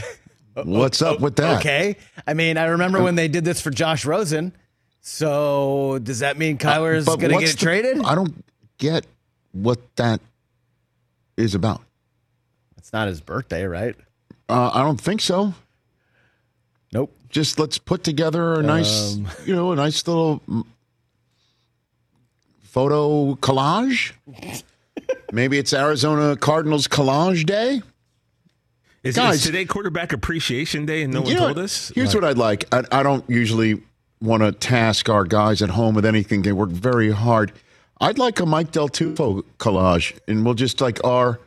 [SPEAKER 4] What's up with that?
[SPEAKER 1] Okay. I mean, I remember when they did this for Josh Rosen. So does that mean Kyler is
[SPEAKER 4] Uh,
[SPEAKER 1] going to get
[SPEAKER 4] the-
[SPEAKER 1] traded?
[SPEAKER 4] I don't get what that is about.
[SPEAKER 1] It's not his birthday, right?
[SPEAKER 4] Uh, I don't think so.
[SPEAKER 1] Nope.
[SPEAKER 4] Just let's put together a nice,
[SPEAKER 1] Um.
[SPEAKER 4] you know, a nice little photo collage. Maybe it's Arizona Cardinals Collage Day.
[SPEAKER 5] Is,
[SPEAKER 4] Guys-
[SPEAKER 5] is today quarterback appreciation day and no one
[SPEAKER 4] know,
[SPEAKER 5] told us?
[SPEAKER 4] Here's what I'd like. I, I don't usually want to task our guys at home with anything. They work very hard. I'd like a Mike Del Tufo collage, and we'll just like our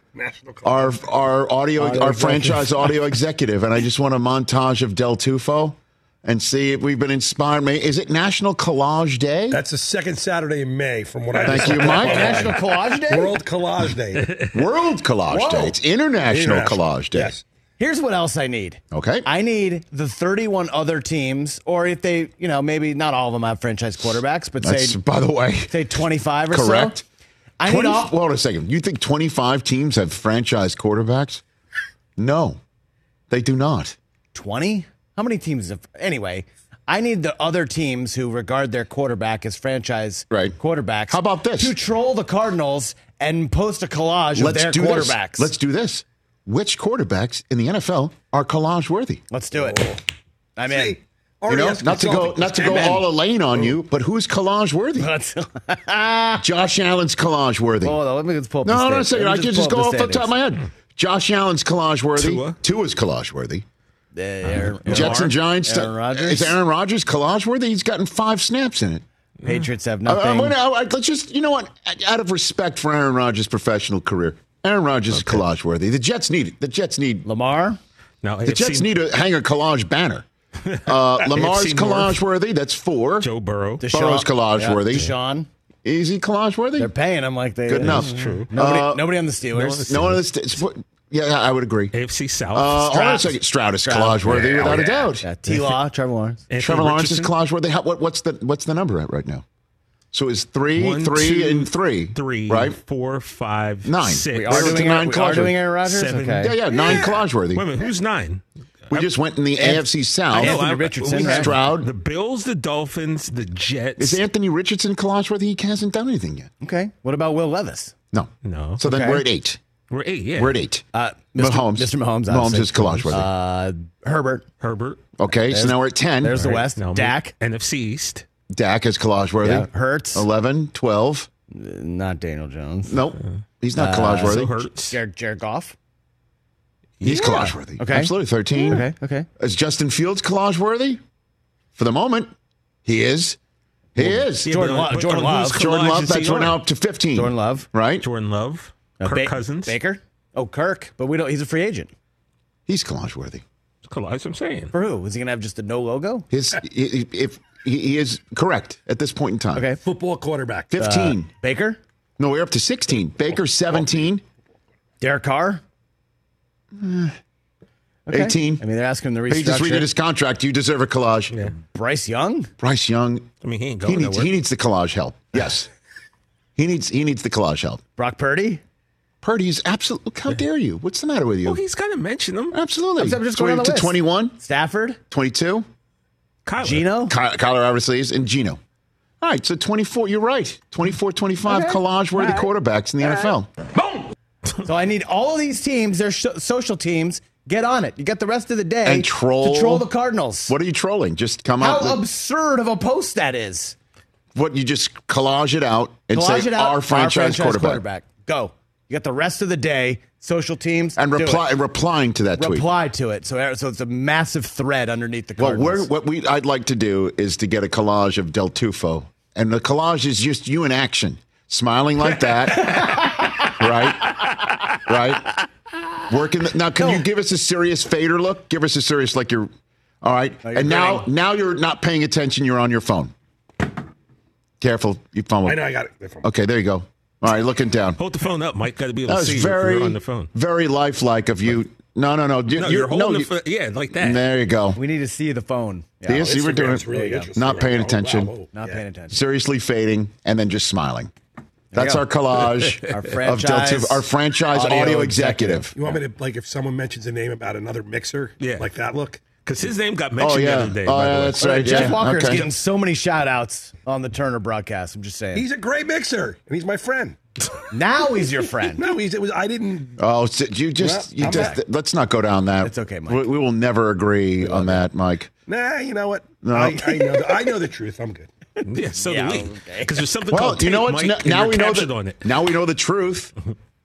[SPEAKER 4] our our audio,
[SPEAKER 6] Audio
[SPEAKER 4] our franchise audio executive, and I just want a montage of Del Tufo and see if we've been inspired. May Is it National Collage Day?
[SPEAKER 6] That's the second Saturday in May, from what I
[SPEAKER 4] Thank you, Mike.
[SPEAKER 1] National Collage Day?
[SPEAKER 6] World Collage Day.
[SPEAKER 4] World Collage
[SPEAKER 6] Whoa.
[SPEAKER 4] Day. It's International,
[SPEAKER 6] International.
[SPEAKER 4] Collage Day.
[SPEAKER 6] Yes.
[SPEAKER 1] Here's what else I need.
[SPEAKER 4] Okay.
[SPEAKER 1] I need the 31 other teams, or if they, you know, maybe not all of them have franchise quarterbacks, but
[SPEAKER 4] That's,
[SPEAKER 1] say,
[SPEAKER 4] by the way,
[SPEAKER 1] say 25 or so.
[SPEAKER 4] Correct.
[SPEAKER 1] I
[SPEAKER 4] 20
[SPEAKER 1] need all.
[SPEAKER 4] Hold on a second. You think 25 teams have franchise quarterbacks? No, they do not.
[SPEAKER 1] 20? How many teams have. Anyway, I need the other teams who regard their quarterback as franchise
[SPEAKER 4] Right.
[SPEAKER 1] quarterbacks.
[SPEAKER 4] How about this?
[SPEAKER 1] To troll the Cardinals and post a collage of their
[SPEAKER 4] do
[SPEAKER 1] quarterbacks.
[SPEAKER 4] This. Let's do this. Which quarterbacks in the NFL are collage worthy?
[SPEAKER 1] Let's do it. Oh. I'm in.
[SPEAKER 6] See,
[SPEAKER 4] You know, not to go, not to go
[SPEAKER 1] Amen.
[SPEAKER 4] all Elaine on you, but who's collage worthy? Josh Allen's collage worthy.
[SPEAKER 1] hold on, let me just pull up
[SPEAKER 4] No,
[SPEAKER 1] the
[SPEAKER 4] no, no, second. I can just go
[SPEAKER 1] up
[SPEAKER 4] off the top of my head. Josh Allen's collage worthy.
[SPEAKER 5] Tua.
[SPEAKER 4] Tua's collage worthy.
[SPEAKER 1] Uh, Aaron- Aaron
[SPEAKER 4] Jets and Giants.
[SPEAKER 1] Aaron Rodgers.
[SPEAKER 4] Is Aaron Rodgers collage worthy? He's gotten five snaps in it.
[SPEAKER 1] Patriots have
[SPEAKER 4] Uh,
[SPEAKER 1] nothing.
[SPEAKER 4] I'm gonna- I- I- let's just, you know what? Out of respect for Aaron Rodgers' professional career, Aaron Rodgers is collage worthy. The Jets need it. The Jets need.
[SPEAKER 1] Lamar?
[SPEAKER 5] No,
[SPEAKER 4] The Jets need to hang a collage banner. Uh, Lamar's collage worthy. That's four.
[SPEAKER 5] Joe Burrow.
[SPEAKER 1] Deshaun,
[SPEAKER 4] Burrow's collage
[SPEAKER 1] yeah,
[SPEAKER 4] worthy.
[SPEAKER 1] Deshaun.
[SPEAKER 4] Is he collage worthy?
[SPEAKER 1] They're paying him like they.
[SPEAKER 4] Good enough.
[SPEAKER 1] That's true. Nobody,
[SPEAKER 4] Uh,
[SPEAKER 1] nobody on the Steelers.
[SPEAKER 4] No one of the st- Yeah, I would agree.
[SPEAKER 5] AFC South.
[SPEAKER 4] Uh, hold on a
[SPEAKER 1] Stroud.
[SPEAKER 4] second. Stroud is collage worthy
[SPEAKER 1] Yeah,
[SPEAKER 4] without a doubt.
[SPEAKER 1] Yeah, T. Law, Trevor Lawrence.
[SPEAKER 5] Anthony
[SPEAKER 4] Trevor Lawrence is collage worthy. How, what, what's the what's the number at right now? So it's three,
[SPEAKER 5] One,
[SPEAKER 4] three,
[SPEAKER 5] two,
[SPEAKER 4] and three.
[SPEAKER 5] Three,
[SPEAKER 4] right?
[SPEAKER 5] four, five,
[SPEAKER 4] Nine.
[SPEAKER 5] six.
[SPEAKER 1] We are doing,
[SPEAKER 4] nine
[SPEAKER 1] we are doing
[SPEAKER 4] worthy.
[SPEAKER 1] Aaron Rodgers?
[SPEAKER 5] Seven.
[SPEAKER 1] Okay.
[SPEAKER 4] Yeah, yeah, nine collage worthy.
[SPEAKER 5] Wait a minute, who's nine?
[SPEAKER 4] We just went in the
[SPEAKER 1] Anth-
[SPEAKER 4] AFC South.
[SPEAKER 5] know,
[SPEAKER 1] Anthony
[SPEAKER 5] I-
[SPEAKER 1] Richardson.
[SPEAKER 5] we
[SPEAKER 1] right?
[SPEAKER 4] Stroud.
[SPEAKER 5] The Bills, the Dolphins, the Jets.
[SPEAKER 4] Is Anthony Richardson collage worthy? He hasn't done anything yet.
[SPEAKER 1] Okay. What about Will Levis?
[SPEAKER 4] No.
[SPEAKER 5] No.
[SPEAKER 4] So then
[SPEAKER 1] Okay.
[SPEAKER 4] we're at eight.
[SPEAKER 5] We're eight, yeah.
[SPEAKER 4] We're at eight.
[SPEAKER 1] Uh, Mr.
[SPEAKER 4] Mahomes.
[SPEAKER 1] Mr. Mahomes.
[SPEAKER 4] Mahomes
[SPEAKER 1] obviously.
[SPEAKER 4] is collage worthy.
[SPEAKER 1] Uh, Herbert.
[SPEAKER 5] Herbert.
[SPEAKER 4] okay, so now we're at 10.
[SPEAKER 1] There's the West.
[SPEAKER 5] now
[SPEAKER 1] Dak.
[SPEAKER 5] NFC East.
[SPEAKER 4] Dak is collage worthy.
[SPEAKER 1] Yeah. Hurts.
[SPEAKER 4] 11, 12.
[SPEAKER 1] Not Daniel Jones.
[SPEAKER 4] Nope. He's not collage worthy.
[SPEAKER 5] So Hurts.
[SPEAKER 1] Jared, Jared Goff.
[SPEAKER 4] He's
[SPEAKER 5] Yeah.
[SPEAKER 4] collage worthy.
[SPEAKER 1] Okay.
[SPEAKER 4] Absolutely. 13.
[SPEAKER 1] Okay. Okay.
[SPEAKER 4] Is Justin Fields collage worthy? For the moment, he is. He is.
[SPEAKER 5] Yeah,
[SPEAKER 1] Jordan
[SPEAKER 5] but-
[SPEAKER 1] Love- Jordan
[SPEAKER 5] on
[SPEAKER 1] Love.
[SPEAKER 4] Jordan Love, that's right
[SPEAKER 5] on?
[SPEAKER 4] now up to 15.
[SPEAKER 1] Jordan Love.
[SPEAKER 4] Right?
[SPEAKER 5] Jordan Love.
[SPEAKER 1] Uh,
[SPEAKER 5] Kirk
[SPEAKER 1] Ba-
[SPEAKER 5] Cousins.
[SPEAKER 1] Baker. Oh, Kirk. But we don't. He's a free agent.
[SPEAKER 4] He's collage worthy.
[SPEAKER 5] Collage, I'm saying.
[SPEAKER 1] For who? Is he gonna have just a no logo?
[SPEAKER 4] His, he- if he he is correct at this point in time.
[SPEAKER 1] Okay.
[SPEAKER 6] Football quarterback.
[SPEAKER 4] 15.
[SPEAKER 1] Baker.
[SPEAKER 4] no, we're up to 16. Baker 17.
[SPEAKER 1] Derek Carr. Okay.
[SPEAKER 4] 18.
[SPEAKER 1] I mean, they're asking him to
[SPEAKER 4] He just redid his contract. You deserve a collage.
[SPEAKER 1] Bryce Young.
[SPEAKER 4] Bryce Young.
[SPEAKER 5] I mean, he ain't
[SPEAKER 4] He
[SPEAKER 5] going
[SPEAKER 4] needs,
[SPEAKER 5] nowhere.
[SPEAKER 4] he needs the collage help. Yes. he needs he needs the collage help.
[SPEAKER 1] Brock Purdy.
[SPEAKER 4] Purdy's absolutely. How dare you? What's the matter with you?
[SPEAKER 5] well, he's got to mention them.
[SPEAKER 4] absolutely.
[SPEAKER 1] I'm just
[SPEAKER 4] So
[SPEAKER 1] going
[SPEAKER 4] we're
[SPEAKER 1] down the
[SPEAKER 4] up to
[SPEAKER 1] list.
[SPEAKER 4] 21,
[SPEAKER 1] Stafford.
[SPEAKER 4] 22.
[SPEAKER 5] Kyler.
[SPEAKER 1] Gino.
[SPEAKER 4] Ky- Kyler obviously is, and Gino. All right, so 24, you're right. 24, 25
[SPEAKER 1] Okay.
[SPEAKER 4] collage worthy
[SPEAKER 1] All right.
[SPEAKER 4] quarterbacks in the NFL.
[SPEAKER 1] So I need all of these teams, their sh- social teams, get on it. You get the rest of the day
[SPEAKER 4] And troll-
[SPEAKER 1] to troll the Cardinals.
[SPEAKER 4] What are you trolling? Just come
[SPEAKER 1] How
[SPEAKER 4] out. with-
[SPEAKER 1] absurd of a post that is.
[SPEAKER 4] what you just collage it out and
[SPEAKER 1] Collage
[SPEAKER 4] say
[SPEAKER 1] out.
[SPEAKER 4] our franchise, quarterback.
[SPEAKER 1] Go. You got the rest of the day. Social teams
[SPEAKER 4] and reply replying to that tweet.
[SPEAKER 1] reply to it. So, so it's a massive thread underneath the
[SPEAKER 4] Well,
[SPEAKER 1] Cardinals.
[SPEAKER 4] we're, what we I'd like to do is to get a collage of Del Tufo, and the collage is just you in action, smiling like that, right? Right? Working the, now. Can you give us a serious fader look? Give us a serious like you're. All right.
[SPEAKER 6] you're
[SPEAKER 4] and now,
[SPEAKER 6] grinning.
[SPEAKER 4] now you're not paying attention. You're on your phone. Careful, your phone. will-
[SPEAKER 6] I know I got it.
[SPEAKER 4] Okay, there you go. All right, looking down.
[SPEAKER 5] Hold the phone up, Mike. Got to be able
[SPEAKER 4] That
[SPEAKER 5] to see
[SPEAKER 4] very,
[SPEAKER 5] you're on the phone.
[SPEAKER 4] very lifelike of you. No, no, no. You,
[SPEAKER 5] No,
[SPEAKER 4] you're,
[SPEAKER 5] you're holding
[SPEAKER 4] no,
[SPEAKER 5] the phone. Yeah, like that.
[SPEAKER 4] There you go.
[SPEAKER 1] We need to see the phone.
[SPEAKER 4] Do you see we're doing
[SPEAKER 6] Instagram's really
[SPEAKER 4] it?
[SPEAKER 6] interesting oh,
[SPEAKER 4] Not
[SPEAKER 6] right
[SPEAKER 4] paying
[SPEAKER 6] now. Oh,
[SPEAKER 4] attention.
[SPEAKER 6] wow. Oh,
[SPEAKER 1] Not
[SPEAKER 6] yeah.
[SPEAKER 1] paying attention.
[SPEAKER 4] Seriously fading and then just smiling. That's our collage
[SPEAKER 1] Our
[SPEAKER 4] of
[SPEAKER 1] franchise
[SPEAKER 4] Delta, our franchise audio,
[SPEAKER 1] audio
[SPEAKER 4] executive.
[SPEAKER 6] You want me to like if someone mentions a name about another mixer?
[SPEAKER 5] Yeah.
[SPEAKER 6] Like that look?
[SPEAKER 5] Because his name got oh, mentioned
[SPEAKER 4] Oh yeah,
[SPEAKER 5] the other day.
[SPEAKER 4] oh
[SPEAKER 5] by the
[SPEAKER 4] yeah,
[SPEAKER 5] way.
[SPEAKER 4] that's right.
[SPEAKER 1] Jeff
[SPEAKER 4] yeah.
[SPEAKER 1] Walker's
[SPEAKER 4] okay.
[SPEAKER 1] getting so many shout outs on the Turner broadcast. I'm just saying.
[SPEAKER 6] He's a great mixer, and he's my friend.
[SPEAKER 1] now he's your friend.
[SPEAKER 6] No, he's it was I didn't
[SPEAKER 4] Oh, so you just
[SPEAKER 6] Well,
[SPEAKER 4] you
[SPEAKER 6] I'm
[SPEAKER 4] just
[SPEAKER 6] back.
[SPEAKER 4] let's not go down that.
[SPEAKER 1] It's okay, Mike.
[SPEAKER 4] We, we will never agree on that, Mike.
[SPEAKER 6] Nah, you know what?
[SPEAKER 4] No.
[SPEAKER 6] I, I know the, I know the truth. I'm good.
[SPEAKER 5] Yeah, so
[SPEAKER 1] Yeah,
[SPEAKER 5] do we.
[SPEAKER 1] okay.
[SPEAKER 5] Because there's something
[SPEAKER 4] Well,
[SPEAKER 5] called
[SPEAKER 4] you know
[SPEAKER 5] tape,
[SPEAKER 4] what?
[SPEAKER 5] Mike,
[SPEAKER 4] Now,
[SPEAKER 5] and
[SPEAKER 4] now we know the
[SPEAKER 5] on it.
[SPEAKER 4] now we know the truth.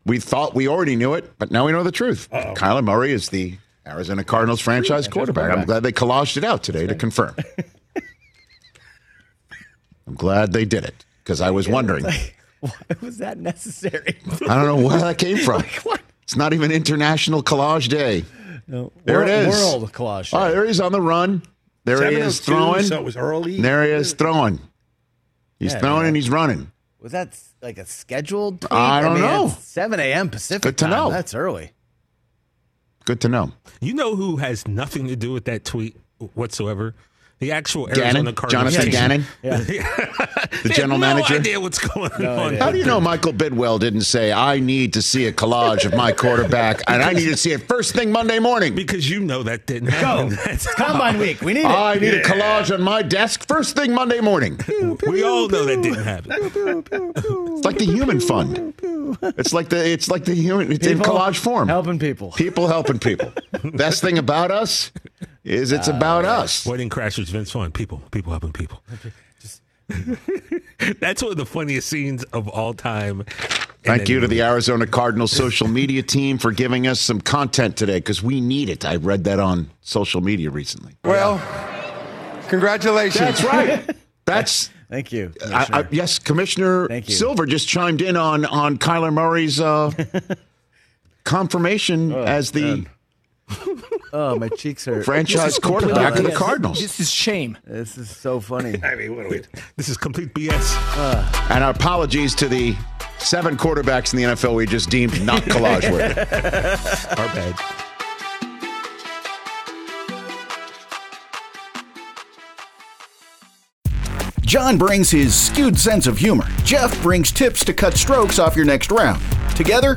[SPEAKER 4] we thought we already knew it, but now we know the truth. Kyler Murray is the Arizona Cardinals franchise quarterback. I'm glad they collaged it out today to confirm. I'm glad they did it because I was wondering. I
[SPEAKER 1] Why was that necessary?
[SPEAKER 4] I don't know where that came from. It's not even International Collage Day.
[SPEAKER 1] No.
[SPEAKER 4] There
[SPEAKER 1] world,
[SPEAKER 4] it is.
[SPEAKER 1] World collage.
[SPEAKER 4] All right, there he is on the run. There he oh
[SPEAKER 6] is
[SPEAKER 4] throwing.
[SPEAKER 6] So it was early.
[SPEAKER 4] There he is throwing. He's
[SPEAKER 1] Yeah,
[SPEAKER 4] throwing
[SPEAKER 1] yeah.
[SPEAKER 4] and he's running.
[SPEAKER 1] Was that like a scheduled? Tweet?
[SPEAKER 4] I don't
[SPEAKER 1] mean,
[SPEAKER 4] know.
[SPEAKER 1] it's 7 a.m. Pacific.
[SPEAKER 4] Good to
[SPEAKER 1] time.
[SPEAKER 4] know.
[SPEAKER 1] That's early.
[SPEAKER 4] Good to know.
[SPEAKER 5] You know who has nothing to do with that tweet whatsoever? The actual Arizona
[SPEAKER 4] Gannon,
[SPEAKER 5] Cardinals.
[SPEAKER 4] Jonathan
[SPEAKER 5] agent.
[SPEAKER 4] Gannon,
[SPEAKER 5] They
[SPEAKER 4] the
[SPEAKER 5] have
[SPEAKER 4] general
[SPEAKER 5] no
[SPEAKER 4] manager.
[SPEAKER 5] idea what's going on.
[SPEAKER 1] idea.
[SPEAKER 4] How do you know Michael Bidwill didn't say, I need to see a collage of my quarterback and I need to see it first thing Monday morning?
[SPEAKER 5] Because you know that didn't
[SPEAKER 1] Go.
[SPEAKER 5] happen.
[SPEAKER 1] It's
[SPEAKER 5] That's
[SPEAKER 1] combine week. We need it.
[SPEAKER 4] I need a collage on my desk first thing Monday morning.
[SPEAKER 5] we all know that didn't happen.
[SPEAKER 4] It's like the human fund. It's like the it's like the human it's in collage form.
[SPEAKER 1] Helping people.
[SPEAKER 4] People helping people. Best thing about us is it's about us.
[SPEAKER 5] Wedding Crashers, Vince Vaughn. People, people helping people. That's one of the funniest scenes of all time.
[SPEAKER 4] Thank you to the Arizona Cardinals social media team for giving us some content today because we need it. I read that on social media recently.
[SPEAKER 8] Well, congratulations.
[SPEAKER 4] That's right. That's
[SPEAKER 1] Thank you.
[SPEAKER 4] I, I, yes, Commissioner
[SPEAKER 1] Thank you.
[SPEAKER 4] Silver just chimed in on on Kyler Murray's uh, confirmation as the
[SPEAKER 1] Oh, my cheeks hurt.
[SPEAKER 4] franchise quarterback of the Cardinals.
[SPEAKER 9] This is shame.
[SPEAKER 1] This is so funny.
[SPEAKER 6] I mean, what are we?
[SPEAKER 5] This is complete BS. Uh.
[SPEAKER 4] And our apologies to the seven quarterbacks in the NFL we just deemed not collage worthy.
[SPEAKER 5] Our bad.
[SPEAKER 10] John brings his skewed sense of humor. Jeff brings tips to cut strokes off your next round. Together,